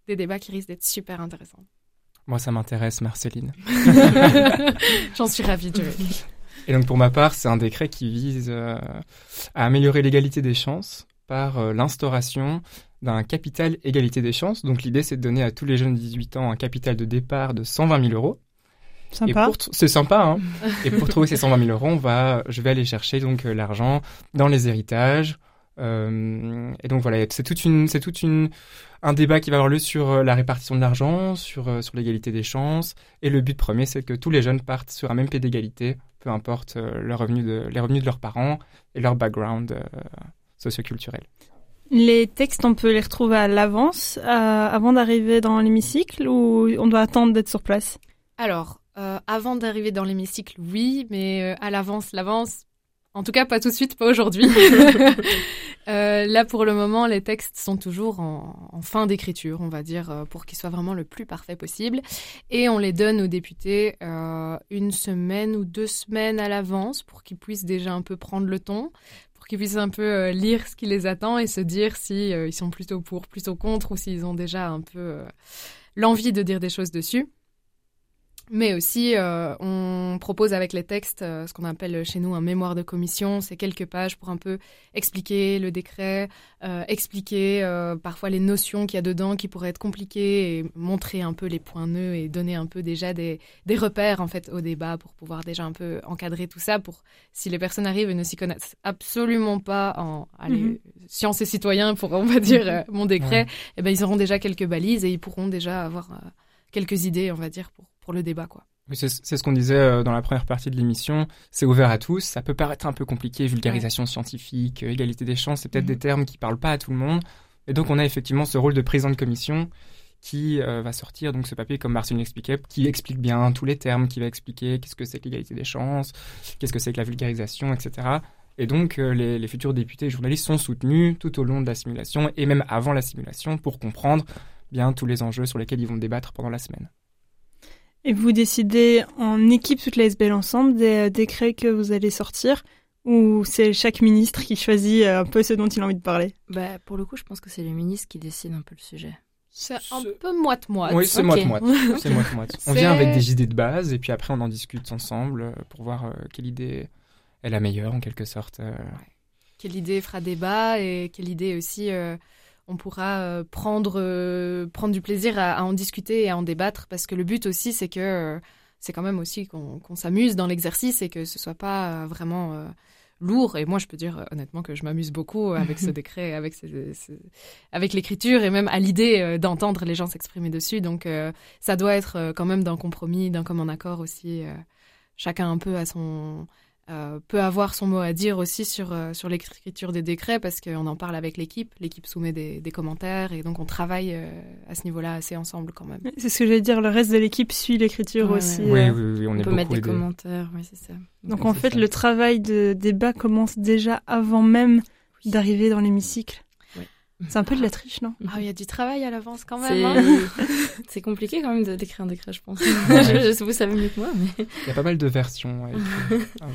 Speaker 4: des débats qui risquent d'être super intéressants.
Speaker 5: Moi, ça m'intéresse, Marceline.
Speaker 4: J'en suis ravie, Joël.
Speaker 5: Et donc pour ma part, c'est un décret qui vise euh, à améliorer l'égalité des chances par euh, l'instauration d'un capital égalité des chances. Donc l'idée, c'est de donner à tous les jeunes de 18 ans un capital de départ de 120 000 euros.
Speaker 3: Sympa.
Speaker 5: c'est sympa, hein. Et pour trouver ces 120 000 euros, on va, je vais aller chercher donc euh, l'argent dans les héritages. Euh, et donc voilà, c'est toute une, c'est toute une, un débat qui va avoir lieu sur la répartition de l'argent, sur sur l'égalité des chances. Et le but premier, c'est que tous les jeunes partent sur un même pied d'égalité, peu importe euh, le revenu de, les revenus de leurs parents et leur background euh, socioculturel.
Speaker 3: Les textes, on peut les retrouver à l'avance, euh, avant d'arriver dans l'hémicycle, ou on doit attendre d'être sur place?
Speaker 4: Alors, euh, avant d'arriver dans l'hémicycle, oui, mais euh, à l'avance, l'avance, en tout cas pas tout de suite, pas aujourd'hui. Euh, là, pour le moment, les textes sont toujours en, en fin d'écriture, on va dire, euh, pour qu'ils soient vraiment le plus parfait possible. Et on les donne aux députés euh, une semaine ou deux semaines à l'avance pour qu'ils puissent déjà un peu prendre le ton, pour qu'ils puissent un peu euh, lire ce qui les attend et se dire si euh, ils sont plutôt pour, plutôt contre, ou s'ils ont déjà un peu l'envie de dire des choses dessus. Mais aussi, euh, on propose avec les textes euh, ce qu'on appelle chez nous un mémoire de commission. C'est quelques pages pour un peu expliquer le décret, euh, expliquer parfois les notions qu'il y a dedans qui pourraient être compliquées et montrer un peu les points nœuds et donner un peu déjà des, des repères en fait au débat pour pouvoir déjà un peu encadrer tout ça pour si les personnes arrivent et ne s'y connaissent absolument pas en allez,
Speaker 3: Mhm.
Speaker 4: sciences et citoyens pour on va dire mon décret,
Speaker 5: Ouais.
Speaker 4: eh ben ils auront déjà quelques balises et ils pourront déjà avoir quelques idées on va dire pour pour le débat quoi.
Speaker 5: Oui, C'est ce qu'on disait euh, dans la première partie de l'émission. C'est ouvert à tous. Ça peut paraître un peu compliqué, vulgarisation scientifique, euh, égalité des chances. C'est peut-être des termes qui parlent pas à tout le monde. Et donc, on a effectivement ce rôle de président de commission qui euh, va sortir donc ce papier, comme Marcel l'expliquait, qui explique bien tous les termes, qui va expliquer qu'est-ce que c'est que l'égalité des chances, qu'est-ce que c'est que la vulgarisation, etc. Et donc, euh, les, les futurs députés et journalistes sont soutenus tout au long de la simulation et même avant la simulation pour comprendre bien tous les enjeux sur lesquels ils vont débattre pendant la semaine.
Speaker 3: Et vous décidez en équipe toute la SBL ensemble des euh, décrets que vous allez sortir ou c'est chaque ministre qui choisit euh, un peu ce dont il a envie de parler?
Speaker 1: Bah, pour le coup, je pense que c'est le ministre qui décide un peu le sujet.
Speaker 4: C'est un peu moite-moite.
Speaker 5: Oui, c'est
Speaker 1: ok.
Speaker 5: moite-moite. On vient avec des idées de base et puis après on en discute ensemble euh, pour voir euh, quelle idée est la meilleure en quelque sorte. euh.
Speaker 4: Quelle idée fera débat et quelle idée aussi euh, on pourra euh, prendre, euh, prendre du plaisir à, à en discuter et à en débattre parce que le but aussi c'est que euh, c'est quand même aussi qu'on s'amuse dans l'exercice et que ce soit pas vraiment euh, lourd. Et moi je peux dire euh, honnêtement que je m'amuse beaucoup avec ce décret, avec, avec l'écriture et même à l'idée euh, d'entendre les gens s'exprimer dessus. Donc ça doit être quand même d'un compromis, d'un commun accord aussi. chacun un peu à son euh, peut avoir son mot à dire aussi sur, euh, sur l'écriture des décrets parce qu'on en parle avec l'équipe. L'équipe soumet des, des commentaires et donc on travaille euh, à ce niveau-là assez ensemble quand même.
Speaker 3: C'est ce que j'allais dire, le reste de l'équipe suit l'écriture
Speaker 1: Ouais,
Speaker 3: aussi.
Speaker 1: ouais.
Speaker 5: Oui,
Speaker 3: euh.
Speaker 5: oui, oui, on,
Speaker 1: On,
Speaker 5: est
Speaker 1: peut mettre des
Speaker 5: aidés.
Speaker 1: commentaires, oui, c'est ça.
Speaker 3: Donc
Speaker 5: Ouais,
Speaker 3: en fait,
Speaker 5: ça.
Speaker 3: le travail de débat commence déjà avant même d'arriver dans l'hémicycle. C'est un peu de la triche, non
Speaker 4: Ah, il y a du travail à l'avance quand
Speaker 1: C'est
Speaker 4: même. hein.
Speaker 1: c'est compliqué quand même de d'écrire un décret, je pense. je, je- vous savez mieux que moi, mais
Speaker 5: Il y a pas mal de versions. ouais, écrites avant.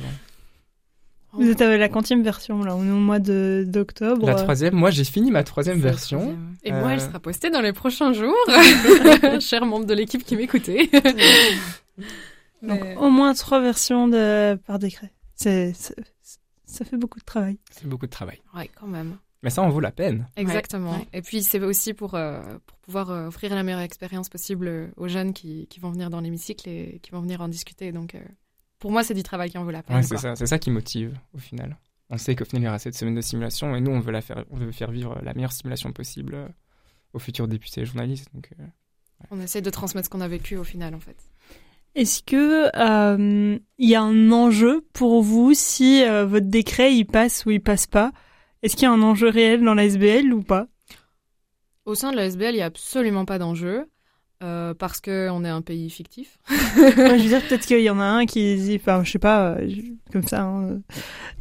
Speaker 3: Vous êtes à la quantième version, là, on est au mois de- d'octobre.
Speaker 5: La troisième, moi j'ai fini ma troisième version.
Speaker 1: troisième.
Speaker 4: Et moi, elle
Speaker 5: Euh,
Speaker 4: sera postée dans les prochains jours. Cher membre de l'équipe qui m'écoutait.
Speaker 3: Donc
Speaker 4: Mais-
Speaker 3: au moins trois versions de... par décret. C'est- ça fait beaucoup de travail.
Speaker 5: C'est beaucoup de travail.
Speaker 4: Ouais, quand même.
Speaker 5: Mais ça en vaut la peine.
Speaker 4: Exactement.
Speaker 1: ouais.
Speaker 4: Et puis c'est aussi pour, euh, pour pouvoir euh, offrir la meilleure expérience possible euh, aux jeunes qui, qui vont venir dans l'hémicycle et qui vont venir en discuter. Donc euh, pour moi, c'est du travail qui en vaut la peine.
Speaker 5: Ouais, c'est ça, c'est ça qui motive au final. On sait qu'au final il y aura cette semaine de simulation et nous on veut la faire, on veut faire vivre la meilleure simulation possible aux futurs députés et journalistes. Donc, euh,
Speaker 4: On essaie de transmettre ce qu'on a vécu au final, en fait.
Speaker 3: Est-ce que euh, il y a un enjeu pour vous si euh, votre décret il passe ou il passe pas? Est-ce qu'il y a un enjeu réel dans la SBL ou pas?
Speaker 4: Au sein de la SBL, il n'y a absolument pas d'enjeu. euh, parce qu'on est un pays fictif.
Speaker 3: Ouais, Je veux dire peut-être qu'il y en a un qui dit, enfin je sais pas, euh, comme ça. hein, euh,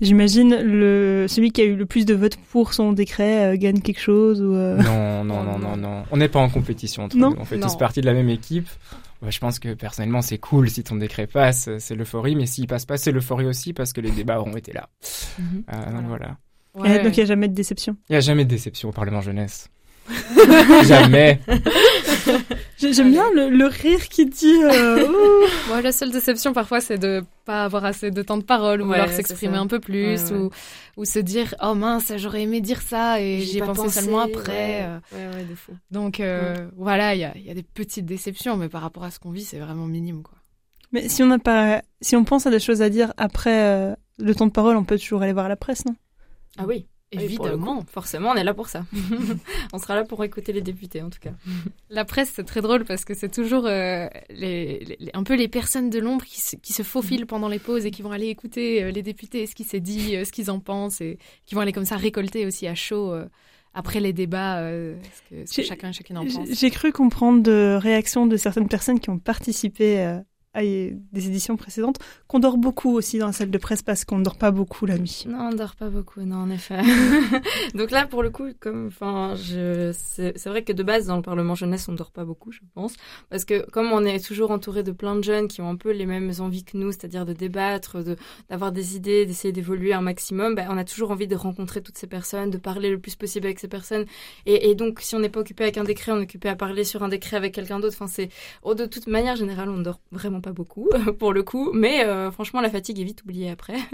Speaker 3: J'imagine le celui qui a eu le plus de votes pour son décret euh, gagne quelque chose ou. euh,
Speaker 5: non, non, non, non, non. On n'est pas en compétition entre
Speaker 3: Non.
Speaker 5: nous. On fait
Speaker 4: Non.
Speaker 5: tous partie de la même équipe. Ouais, je pense que personnellement c'est cool si ton décret passe, c'est l'euphorie. Mais s'il passe pas, c'est l'euphorie aussi parce que les débats auront été là.
Speaker 1: Mhm.
Speaker 5: Euh, donc voilà.
Speaker 3: Donc il y a jamais de déception.
Speaker 5: Il n'y a jamais de déception au Parlement jeunesse. jamais.
Speaker 3: J'ai- J'aime bien le, le rire qui dit. euh,
Speaker 4: la seule déception parfois, c'est de pas avoir assez de temps de parole ou
Speaker 1: Ouais,
Speaker 4: vouloir
Speaker 1: c'est
Speaker 4: s'exprimer un peu plus
Speaker 1: Ouais, ouais.
Speaker 4: ou, ou se dire oh mince, j'aurais aimé dire ça et j'y ai pensé, seulement après.
Speaker 1: ouais.
Speaker 4: euh.
Speaker 1: Ouais, ouais, de fou.
Speaker 4: Donc euh, voilà, il y a, il y a des petites déceptions, mais par rapport à ce qu'on vit, c'est vraiment minime quoi.
Speaker 3: Mais si on n'a pas, si on pense à des choses à dire après euh, le temps de parole, on peut toujours aller voir la presse, non?
Speaker 1: Ah oui, le
Speaker 4: Évidemment.
Speaker 1: forcément, on est là pour ça. on sera là pour écouter les députés, en tout cas.
Speaker 4: La presse, c'est très drôle parce que c'est toujours euh, les, les- un peu les personnes de l'ombre qui se, qui se faufilent pendant les pauses et qui vont aller écouter euh, les députés, ce qui s'est dit, euh, ce qu'ils en pensent et qui vont aller comme ça récolter aussi à chaud euh, après les débats euh, ce que, ce que
Speaker 3: J'ai-
Speaker 4: chacun et chacune en pense.
Speaker 3: J'ai cru comprendre de réactions de certaines personnes qui ont participé euh, à des éditions précédentes qu'on dort beaucoup aussi dans la salle de presse parce qu'on ne dort pas beaucoup la nuit.
Speaker 1: Non, on dort pas beaucoup, non, en effet. Donc là, pour le coup, comme, enfin, c'est vrai que de base, dans le Parlement jeunesse, on dort pas beaucoup, je pense. Parce que comme on est toujours entouré de plein de jeunes qui ont un peu les mêmes envies que nous, c'est-à-dire de débattre, de, d'avoir des idées, d'essayer d'évoluer un maximum, ben, on a toujours envie de rencontrer toutes ces personnes, de parler le plus possible avec ces personnes. Et, et donc, si on n'est pas occupé avec un décret, on est occupé à parler sur un décret avec quelqu'un d'autre. Enfin, c'est, oh, de toute manière générale, on dort vraiment pas beaucoup, pour le coup. Mais, euh, franchement, la fatigue est vite oubliée après.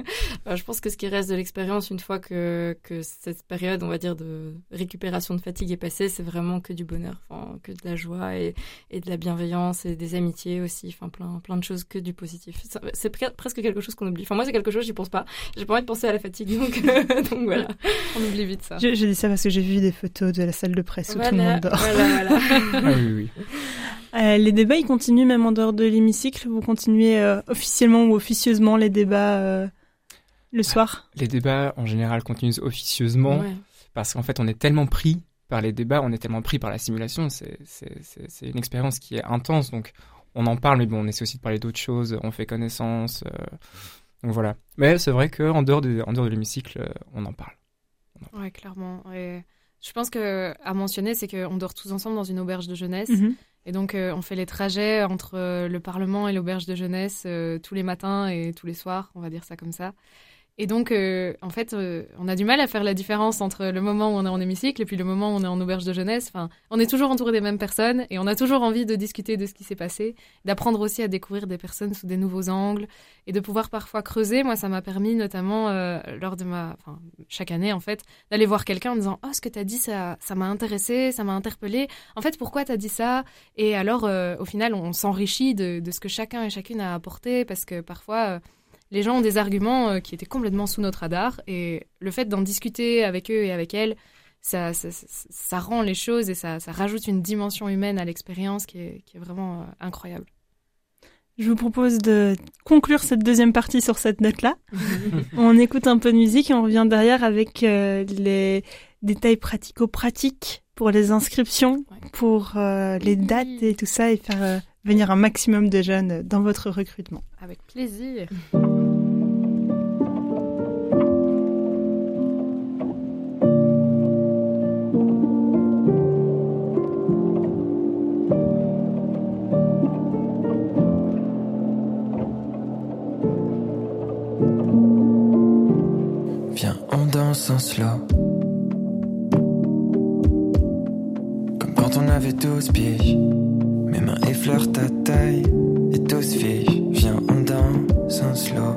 Speaker 1: Euh, je pense que ce qui reste de l'expérience, une fois que, que cette période, on va dire, de récupération de fatigue est passée, c'est vraiment que du bonheur, enfin, que de la joie et, et de la bienveillance et des amitiés aussi, enfin, plein, plein de choses que du positif. C'est pre- presque quelque chose qu'on oublie. Enfin, moi, c'est quelque chose, j'y pense pas. J'ai pas envie de penser à la fatigue, donc, donc voilà.
Speaker 4: On oublie vite ça.
Speaker 3: Je, je dis ça parce que j'ai vu des photos de la salle de presse où tout le monde dort.
Speaker 1: voilà, voilà.
Speaker 5: Ah oui, oui.
Speaker 3: Euh, les débats, ils continuent même en dehors de l'hémicycle. Vous continuez euh, officiellement ou officieusement les débats euh, le soir?
Speaker 5: Les débats en général continuent officieusement
Speaker 1: Ouais.
Speaker 5: parce qu'en fait on est tellement pris par les débats, on est tellement pris par la simulation, c'est une expérience qui est intense, donc on en parle, mais bon, on essaie aussi de parler d'autres choses, on fait connaissance, euh, donc voilà. Mais c'est vrai qu'en dehors de, en dehors de l'hémicycle, on en parle.
Speaker 4: Ouais, clairement. Et je pense que à mentionner, c'est qu'on dort tous ensemble dans une auberge de jeunesse.
Speaker 3: Mhm.
Speaker 4: Et donc, euh, on fait les trajets entre euh, le Parlement et l'auberge de jeunesse euh, tous les matins et tous les soirs, on va dire ça comme ça. Et donc, euh, en fait, euh, on a du mal à faire la différence entre le moment où on est en hémicycle et puis le moment où on est en auberge de jeunesse. Enfin, on est toujours entouré des mêmes personnes et on a toujours envie de discuter de ce qui s'est passé, d'apprendre aussi à découvrir des personnes sous des nouveaux angles et de pouvoir parfois creuser. Moi, ça m'a permis notamment euh, lors de ma, enfin, chaque année en fait, d'aller voir quelqu'un en disant, oh, ce que t'as dit, ça, ça m'a intéressé, ça m'a interpellé. En fait, pourquoi t'as dit ça? Et alors, au final, on s'enrichit de, ce que chacun et chacune a apporté parce que parfois, les gens ont des arguments euh, qui étaient complètement sous notre radar et le fait d'en discuter avec eux et avec elles, ça, ça, ça- ça rend les choses et ça, ça rajoute une dimension humaine à l'expérience qui est, qui est vraiment euh, incroyable.
Speaker 3: Je vous propose de conclure cette deuxième partie sur cette note-là. on écoute un peu de musique et on revient derrière avec euh, les détails pratico-pratiques pour les inscriptions, pour euh, les dates et tout ça et faire euh, venir un maximum de jeunes dans votre recrutement.
Speaker 4: Avec plaisir.
Speaker 7: Slow. Comme quand on avait 12 pieds. Mes mains effleurent ta taille. Et tous filles. Viens, on danse en slow.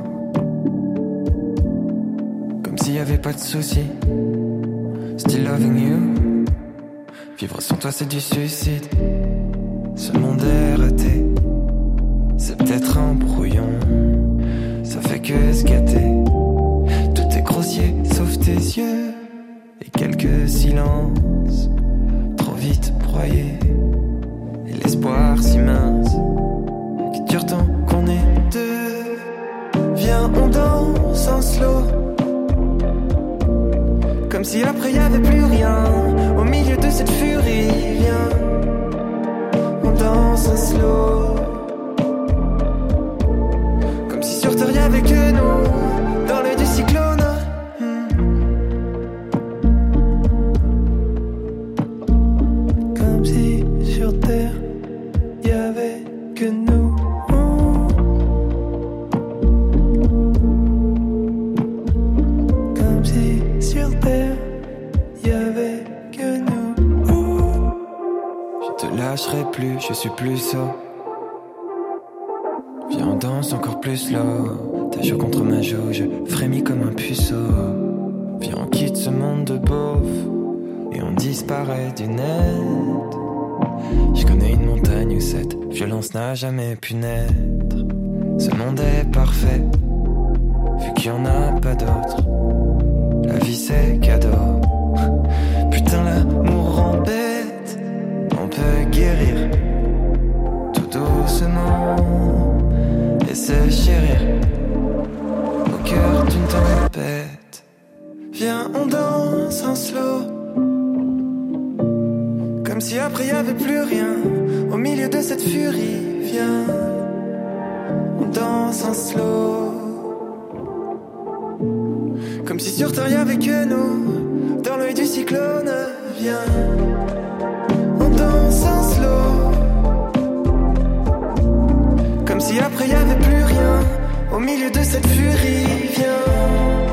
Speaker 7: Comme s'il y avait pas de soucis. Still loving you. Vivre sans toi, c'est du suicide. Ce monde est raté. C'est peut-être un brouillon. Yeux et quelques silences trop vite broyés et l'espoir si mince qui dure tant qu'on est deux. Viens, on danse en slow. Comme si après y avait plus rien au milieu de cette furie. Viens, on danse en slow. N'a jamais pu naître. Ce monde est parfait, cette furie. Viens, on danse en slow. Comme si sur terre y avait que nous dans l'œil du cyclone. Viens, on danse en slow. Comme si après y avait plus rien au milieu de cette furie. Viens,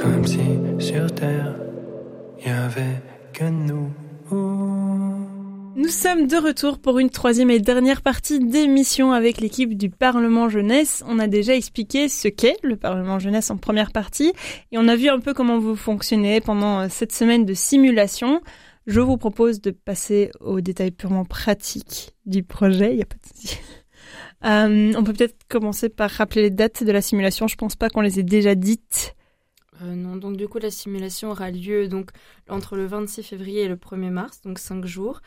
Speaker 7: Comme si sur terre y avait que nous. Nous
Speaker 3: sommes de retour pour une troisième et dernière partie d'émission avec l'équipe du Parlement Jeunesse. On a déjà expliqué ce qu'est le Parlement Jeunesse en première partie et on a vu un peu comment vous fonctionnez pendant euh, cette semaine de simulation. Je vous propose de passer aux détails purement pratiques du projet. Il y a pas de souci. Euh, on peut peut-être commencer par rappeler les dates de la simulation. Je pense pas qu'on les ait déjà dites.
Speaker 1: Euh, non, donc du coup la simulation aura lieu donc entre le 26 février et le 1er mars, donc cinq jours.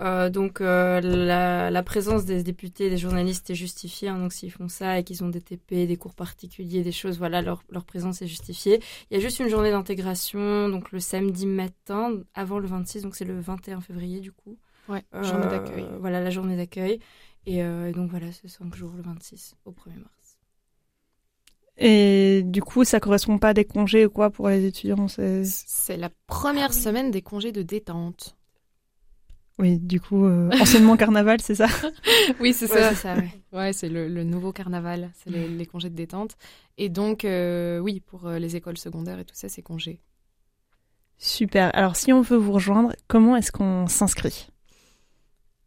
Speaker 1: Euh, donc euh, la, la présence des députés, des journalistes est justifiée. hein, donc s'ils font ça et qu'ils ont des TP, des cours particuliers, des choses, voilà, leur, leur présence est justifiée. Il y a juste une journée d'intégration, donc le samedi matin avant le 26, donc c'est le 21 février du coup.
Speaker 4: Ouais, journée d'accueil.
Speaker 1: Voilà la journée d'accueil. Et, donc voilà, c'est cinq jours le 26 au 1er mars.
Speaker 3: Et du coup, ça correspond pas à des congés ou quoi pour les étudiants. c'est-
Speaker 4: C'est la première semaine des congés de détente.
Speaker 3: Oui, du coup, euh, enseignement carnaval, c'est ça?
Speaker 4: Oui, c'est
Speaker 1: Ouais,
Speaker 4: ça.
Speaker 1: c'est ça, ouais.
Speaker 4: Ouais, c'est le, le nouveau carnaval, c'est les, les congés de détente. Et donc, euh, oui, pour euh, les écoles secondaires et tout ça, c'est congé.
Speaker 3: Super. Alors, si on veut vous rejoindre, comment est-ce qu'on s'inscrit?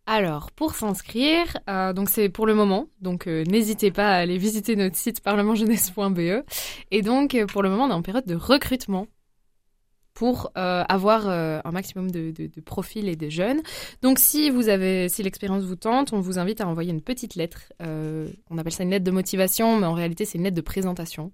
Speaker 4: Alors, pour s'inscrire, euh, c'est pour le moment, donc euh, n'hésitez pas à aller visiter notre site parlementjeunesse.be. Et donc, euh, pour le moment, on est en période de recrutement pour avoir un maximum de, de, profils et de jeunes. Donc, si vous avez, si l'expérience vous tente, on vous invite à envoyer une petite lettre. On appelle ça une lettre de motivation, mais en réalité, c'est une lettre de présentation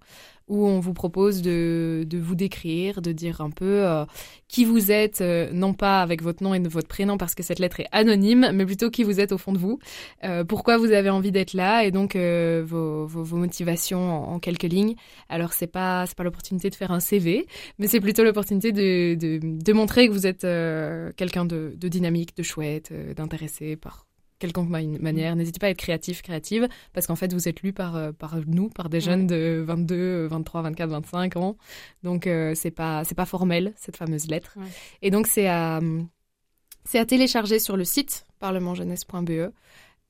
Speaker 4: où on vous propose de, de vous décrire, de dire un peu euh, qui vous êtes, euh, non pas avec votre nom et votre prénom parce que cette lettre est anonyme, mais plutôt qui vous êtes au fond de vous, euh, pourquoi vous avez envie d'être là et donc vos, vos, vos motivations en, en quelques lignes. Alors c'est pas c'est pas l'opportunité de faire un CV, mais c'est plutôt l'opportunité de, de, de montrer que vous êtes quelqu'un de, de dynamique, de chouette, d'intéressé par quelconque ma- manière. N'hésitez pas à être créatif, créative, parce qu'en fait, vous êtes lu par, euh, par nous, par des jeunes de 22, euh, 23, 24, 25 ans. Donc, euh, c'est pas, c'est pas formel, cette fameuse lettre.
Speaker 1: Ouais.
Speaker 4: Et donc, c'est à, c'est à télécharger sur le site parlementjeunesse.be.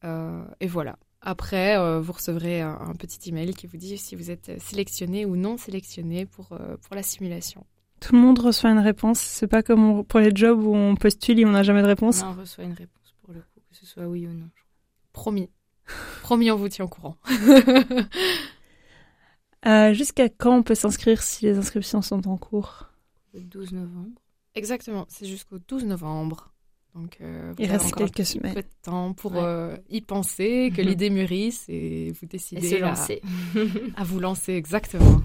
Speaker 4: Euh, et voilà. Après, euh, vous recevrez un, un petit email qui vous dit si vous êtes sélectionné ou non sélectionné pour, euh, pour la simulation.
Speaker 3: Tout le monde reçoit une réponse. C'est pas comme on- pour les jobs où on postule et on n'a jamais de réponse.
Speaker 1: On reçoit une réponse que ce soit oui ou non.
Speaker 4: Promis. Promis, on vous tient au courant.
Speaker 3: Euh, Jusqu'à quand on peut s'inscrire si les inscriptions sont en cours?
Speaker 1: Le 12 novembre.
Speaker 4: Exactement, c'est jusqu'au 12 novembre. Donc, euh, vous
Speaker 3: Il
Speaker 4: avez
Speaker 3: reste
Speaker 4: un
Speaker 3: quelques
Speaker 4: petit
Speaker 3: semaines.
Speaker 4: peu de temps pour
Speaker 1: Ouais.
Speaker 4: euh, y penser, que l'idée mûrisse et vous
Speaker 1: Et
Speaker 4: décidez
Speaker 1: se
Speaker 4: à-
Speaker 1: lancer.
Speaker 4: À, vous lancer exactement.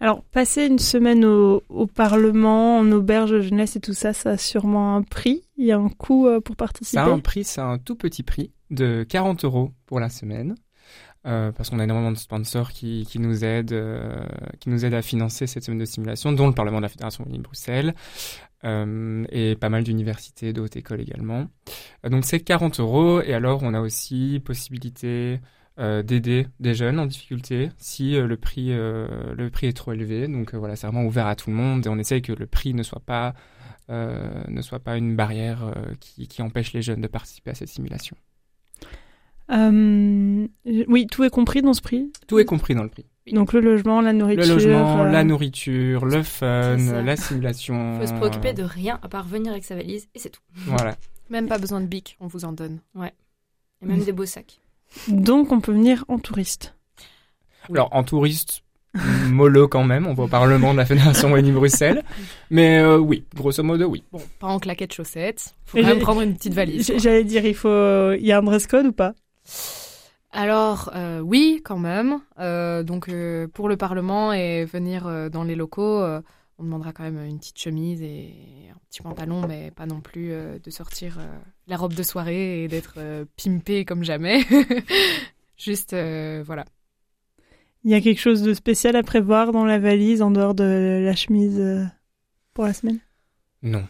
Speaker 3: Alors, passer une semaine au, au Parlement, en auberge de jeunesse et tout ça, ça a sûrement un prix. Il y a un coût euh, pour participer.
Speaker 5: Ça a un prix, c'est un tout petit prix de 40 euros pour la semaine. Euh, parce qu'on a énormément de sponsors qui, qui nous aident, euh, qui nous aident à financer cette semaine de simulation, dont le Parlement de la Fédération Wallonie-Bruxelles euh, et pas mal d'universités, de hautes écoles également. Donc c'est 40 euros et alors on a aussi possibilité d'aider des jeunes en difficulté si euh, le prix euh, le prix est trop élevé. Donc euh, voilà, c'est vraiment ouvert à tout le monde et on essaye que le prix ne soit pas euh, ne soit pas une barrière euh, qui, qui empêche les jeunes de participer à cette simulation.
Speaker 3: Euh, oui, tout est compris dans ce prix?
Speaker 5: Tout est compris dans le prix.
Speaker 3: Donc le logement, la nourriture.
Speaker 5: Le logement,
Speaker 3: euh,
Speaker 5: la nourriture, le fun, la simulation.
Speaker 1: Il faut se préoccuper de rien à part venir avec sa valise et c'est tout.
Speaker 5: Voilà.
Speaker 4: Même pas besoin de bic, on vous en donne.
Speaker 1: Et même des beaux sacs.
Speaker 3: Donc on peut venir en touriste.
Speaker 5: Alors, en touriste, mollo quand même, on va au Parlement de la Fédération Wallonie-Bruxelles. Mais euh, oui, grosso modo, oui.
Speaker 4: Bon, pas en claquettes chaussettes. Faut quand même prendre une petite valise.
Speaker 3: J'allais dire, il faut, il y a un dress code ou pas?
Speaker 4: Alors, euh, oui, quand même. Euh, donc, euh, pour le Parlement et venir euh, dans les locaux, euh, on demandera quand même une petite chemise et un petit pantalon, mais pas non plus euh, de sortir euh, la robe de soirée et d'être euh, pimpé comme jamais. Juste, euh, voilà.
Speaker 3: Il y a quelque chose de spécial à prévoir dans la valise en dehors de la chemise pour la semaine?
Speaker 5: Non.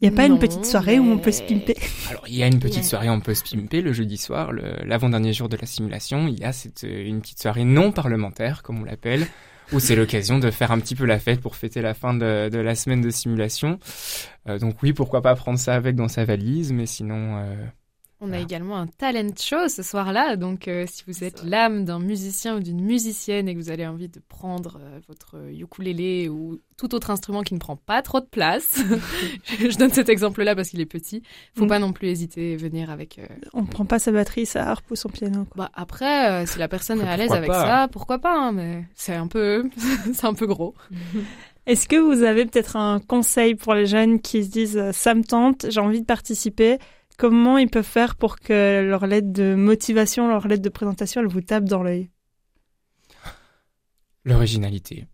Speaker 3: Il n'y a pas
Speaker 4: Non,
Speaker 3: une petite soirée où on peut se pimper?
Speaker 5: Alors, il y a une petite
Speaker 1: Yeah.
Speaker 5: soirée, on peut se pimper le jeudi soir, l'avant-dernier jour de la simulation. Il y a cette, une petite soirée non parlementaire, comme on l'appelle, où c'est l'occasion de faire un petit peu la fête pour fêter la fin de, de la semaine de simulation. Euh, donc oui, pourquoi pas prendre ça avec dans sa valise, mais sinon... euh,
Speaker 4: On a également un talent show ce soir-là, donc euh, si vous êtes l'âme d'un musicien ou d'une musicienne et que vous avez envie de prendre euh, votre ukulélé ou tout autre instrument qui ne prend pas trop de place, je donne cet exemple-là parce qu'il est petit, faut
Speaker 3: Mm.
Speaker 4: pas non plus hésiter à venir avec. euh,
Speaker 3: On ne prend pas sa batterie, sa harpe ou son piano. quoi.
Speaker 4: Bah après, euh, si la personne est à l'aise avec
Speaker 5: pas
Speaker 4: ça, pourquoi pas hein, Mais c'est un peu, c'est un peu gros.
Speaker 3: Est-ce que vous avez peut-être un conseil pour les jeunes qui se disent ça me tente, j'ai envie de participer Comment ils peuvent faire pour que leur lettre de motivation, leur lettre de présentation, elle vous tape dans l'œil?
Speaker 5: L'originalité.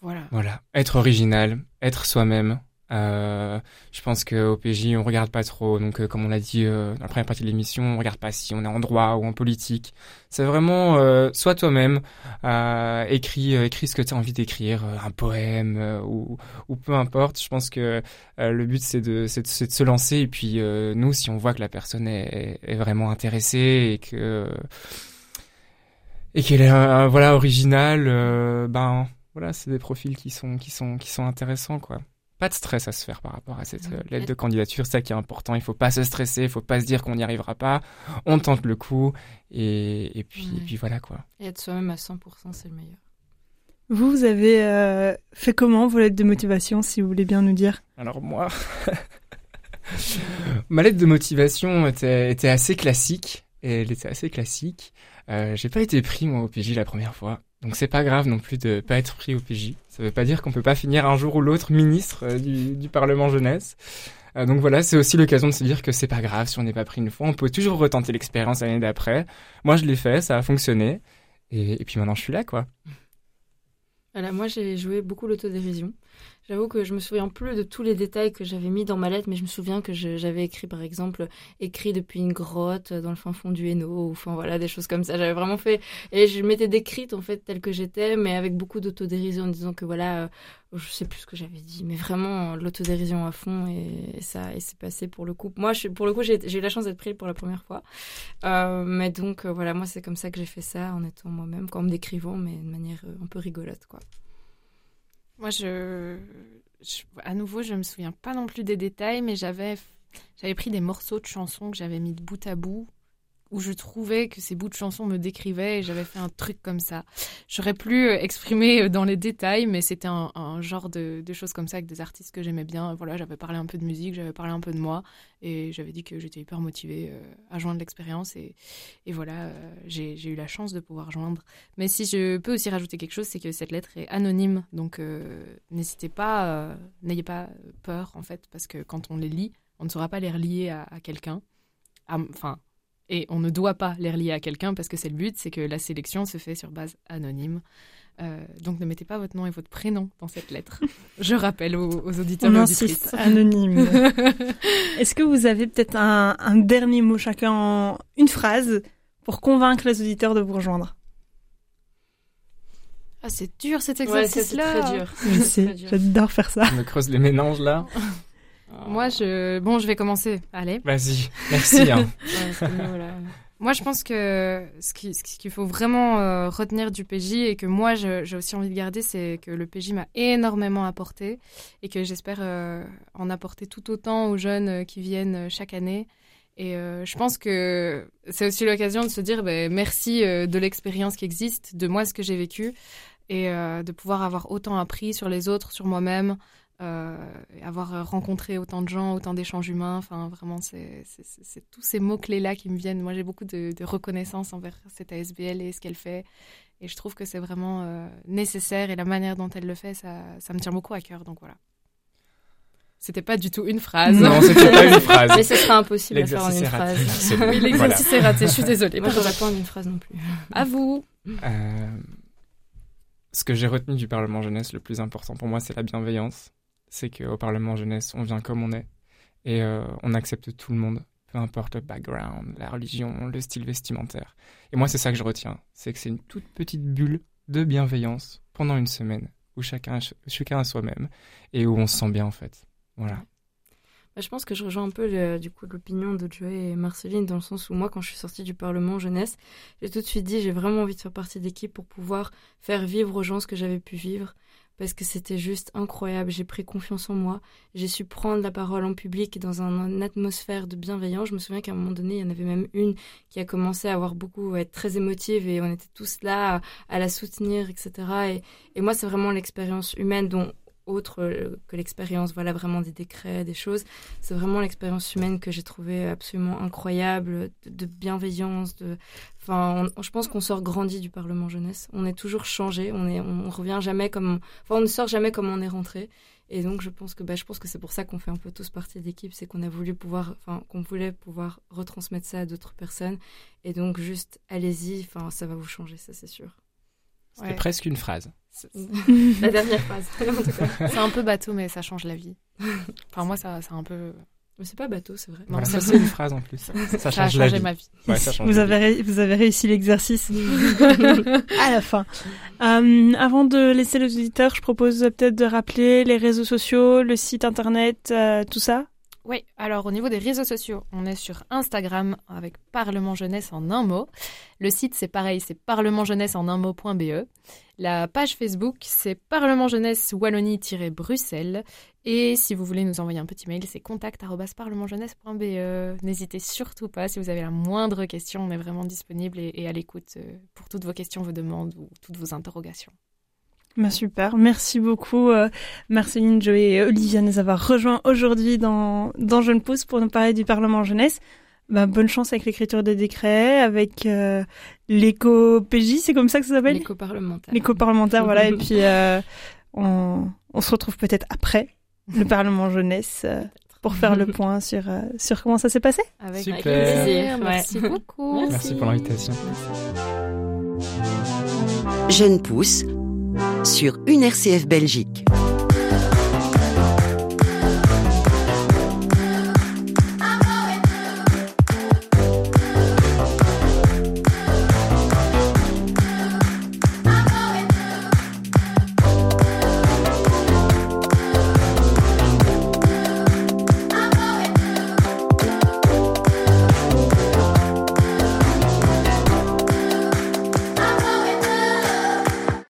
Speaker 4: Voilà.
Speaker 5: Voilà, être original, être soi-même. Euh, je pense qu'au PJ, on regarde pas trop. Donc, euh, comme on l'a dit euh, dans la première partie de l'émission, on regarde pas si on est en droit ou en politique. C'est vraiment euh, sois toi-même, écris, écris ce que tu as envie d'écrire, un poème ou, ou peu importe. Je pense que le but c'est de, de, de se lancer. Et puis nous, si on voit que la personne est, est vraiment intéressée et que et qu'elle est voilà originale, ben voilà, c'est des profils qui sont qui sont qui sont intéressants quoi. Pas de stress à se faire par rapport à cette euh, lettre de candidature, c'est ça qui est important. Il faut pas se stresser, il faut pas se dire qu'on n'y arrivera pas. On tente le coup et, et puis et
Speaker 1: Ouais.
Speaker 5: puis voilà quoi.
Speaker 1: Et être soi-même à 100%, c'est le meilleur.
Speaker 3: Vous, vous avez euh, fait comment vos lettres de motivation, si vous voulez bien nous dire?
Speaker 5: Alors moi, ma lettre de motivation était, était assez classique. Et elle était assez classique. Euh, j'ai pas été pris moi au PJ la première fois, donc c'est pas grave non plus de pas être pris au PJ. Ça veut pas dire qu'on peut pas finir un jour ou l'autre ministre euh, du, du Parlement jeunesse. Euh, donc voilà, c'est aussi l'occasion de se dire que c'est pas grave si on n'est pas pris une fois, on peut toujours retenter l'expérience l'année d'après. Moi je l'ai fait, ça a fonctionné, et, et puis maintenant je suis là quoi.
Speaker 1: Voilà, moi j'ai joué beaucoup l'autodérision. J'avoue que je me souviens plus de tous les détails que j'avais mis dans ma lettre, mais je me souviens que j'avais écrit, par exemple, écrit depuis une grotte dans le fin fond du Hainaut, ou enfin voilà, des choses comme ça. J'avais vraiment fait, et je m'étais décrite en fait telle que j'étais, mais avec beaucoup d'autodérision en disant que voilà, euh, je sais plus ce que j'avais dit, mais vraiment euh, l'autodérision à fond, et, ça, et c'est passé pour le coup. Moi, je, pour le coup, j'ai eu la chance d'être prise pour la première fois. Euh, mais donc, euh, voilà, moi, c'est comme ça que j'ai fait ça, en étant moi-même, en me décrivant, mais de manière euh, un peu rigolote, quoi.
Speaker 4: Moi, je, à nouveau, je me souviens pas non plus des détails, mais j'avais, j'avais pris des morceaux de chansons que j'avais mis de bout à bout, où je trouvais que ces bouts de chansons me décrivaient, et j'avais fait un truc comme ça. J'aurais plus euh, exprimé euh, dans les détails, mais c'était un, genre de, choses comme ça avec des artistes que j'aimais bien. Voilà, j'avais parlé un peu de musique, j'avais parlé un peu de moi, et j'avais dit que j'étais hyper motivée euh, à joindre l'expérience, et, voilà, j'ai, eu la chance de pouvoir joindre. Mais si je peux aussi rajouter quelque chose, c'est que cette lettre est anonyme, donc n'hésitez pas, n'ayez pas peur en fait, parce que quand on les lit, on ne saura pas les relier à, à quelqu'un. Enfin, et on ne doit pas les relier à quelqu'un parce que c'est le but, c'est que la sélection se fait sur base anonyme. Euh, donc ne mettez pas votre nom et votre prénom dans cette lettre. Je rappelle aux, aux auditeurs
Speaker 3: On
Speaker 4: et
Speaker 3: insiste,
Speaker 4: auditrices.
Speaker 3: anonyme. Est-ce que vous avez peut-être un, un dernier mot chacun en une phrase pour convaincre les auditeurs de vous rejoindre?
Speaker 4: Ah, c'est dur cet
Speaker 1: Ouais, ça, c'est
Speaker 4: exercice-là.
Speaker 1: très dur.
Speaker 3: Je sais, j'adore faire ça.
Speaker 5: Je me creuse les méninges là.
Speaker 4: Moi, je... Bon, je vais commencer. Allez.
Speaker 5: Vas-y, merci. hein.
Speaker 1: Ouais, mieux.
Speaker 4: Moi, je pense que ce qui- ce qu'il faut vraiment euh, retenir du PJ et que moi, j'ai aussi envie de garder, c'est que le PJ m'a énormément apporté et que j'espère euh, en apporter tout autant aux jeunes euh, qui viennent chaque année. Et euh, je pense que c'est aussi l'occasion de se dire ben, merci de l'expérience qui existe, de moi, ce que j'ai vécu, et de pouvoir avoir autant appris sur les autres, sur moi-même, euh, avoir rencontré autant de gens, autant d'échanges humains. Enfin, vraiment, c'est tous ces mots-clés-là qui me viennent. Moi, j'ai beaucoup de, de reconnaissance envers cette ASBL et ce qu'elle fait. Et je trouve que c'est vraiment euh, nécessaire. Et la manière dont elle le fait, ça, ça me tient beaucoup à cœur. Donc voilà. C'était pas du tout une phrase.
Speaker 5: Non, c'était pas une phrase.
Speaker 1: Mais ce sera impossible à faire en une phrase.
Speaker 4: Oui, l'exercice est raté. Je suis désolée.
Speaker 1: Moi, je ne pas en une phrase non plus.
Speaker 4: À vous.
Speaker 5: Euh, ce que j'ai retenu du Parlement jeunesse, le plus important pour moi, c'est la bienveillance. C'est qu'au Parlement jeunesse, on vient comme on est et euh, on accepte tout le monde, peu importe le background, la religion, le style vestimentaire. Et moi, c'est ça que je retiens, c'est que c'est une toute petite bulle de bienveillance pendant une semaine où chacun, chacun soi-même et où on se sent bien en fait. Voilà.
Speaker 1: Bah, je pense que je rejoins un peu du coup l'opinion de Joey et Marceline dans le sens où moi quand je suis sortie du Parlement jeunesse, j'ai tout de suite dit j'ai vraiment envie de faire partie d'équipe pour pouvoir faire vivre aux gens ce que j'avais pu vivre parce que c'était juste incroyable, j'ai pris confiance en moi, j'ai su prendre la parole en public dans un- une atmosphère de bienveillance. Je me souviens qu'à un moment donné, il y en avait même une qui a commencé à avoir beaucoup, à être très émotive et on était tous là à, la soutenir, etc. Et, et moi c'est vraiment l'expérience humaine dont autre euh, que l'expérience voilà vraiment des décrets des choses c'est vraiment l'expérience humaine que j'ai trouvée absolument incroyable, de, bienveillance, de, enfin, je pense qu'on sort grandi du Parlement jeunesse. On est toujours changé, on est, on revient jamais comme, enfin, on ne sort jamais comme on est rentré. Et donc, je pense que, bah, je pense que c'est pour ça qu'on fait un peu tous partie d'équipe, c'est qu'on a voulu pouvoir, enfin, qu'on voulait pouvoir retransmettre ça à d'autres personnes. Et donc, juste, allez-y, enfin, ça va vous changer, ça, c'est sûr.
Speaker 5: C'était
Speaker 4: Ouais.
Speaker 5: presque une phrase.
Speaker 1: La dernière phrase, en tout cas.
Speaker 4: C'est un peu bateau, mais ça change la vie. Enfin, moi, ça, c'est un peu.
Speaker 1: Mais c'est pas bateau, c'est vrai.
Speaker 4: Non,
Speaker 5: Voilà,
Speaker 4: ça-
Speaker 5: ça c'est une phrase en plus. Ça,
Speaker 4: Ça a
Speaker 5: la
Speaker 4: changé
Speaker 5: vie.
Speaker 4: ma vie.
Speaker 5: Ouais, ça change
Speaker 3: vous,
Speaker 5: la
Speaker 3: avez
Speaker 5: vie.
Speaker 3: ré- vous avez réussi l'exercice à la fin. Euh, avant de laisser les auditeurs, je propose peut-être de rappeler les réseaux sociaux, le site internet, euh, tout ça.
Speaker 4: Oui, alors au niveau des réseaux sociaux, on est sur Instagram avec Parlement Jeunesse en un mot. Le site, c'est pareil, c'est parlementjeunesse en un mot.be. La page Facebook, c'est Parlement Jeunesse Wallonie-Bruxelles. Et si vous voulez nous envoyer un petit mail, c'est contact.parlementjeunesse.be. N'hésitez surtout pas, si vous avez la moindre question, on est vraiment disponible et, à l'écoute euh, pour toutes vos questions, vos demandes ou toutes vos interrogations.
Speaker 3: Bah, super, merci beaucoup euh, Marceline, Joey et Olivia de nous avoir rejoints aujourd'hui dans, dans Jeune Pousse pour nous parler du Parlement jeunesse. Bah, bonne chance avec l'écriture des décrets, avec euh, l'éco-PJ, c'est comme ça que ça s'appelle?
Speaker 1: L'éco-parlementaire.
Speaker 3: L'éco-parlementaire, voilà. Et puis euh, on, on se retrouve peut-être après le Parlement jeunesse euh, pour faire le point sur, euh, sur comment ça s'est passé.
Speaker 4: Avec
Speaker 5: Super.
Speaker 4: plaisir,
Speaker 1: Ouais.
Speaker 4: merci beaucoup.
Speaker 5: Merci pour l'invitation.
Speaker 2: Jeune pousse sur une RCF Belgique.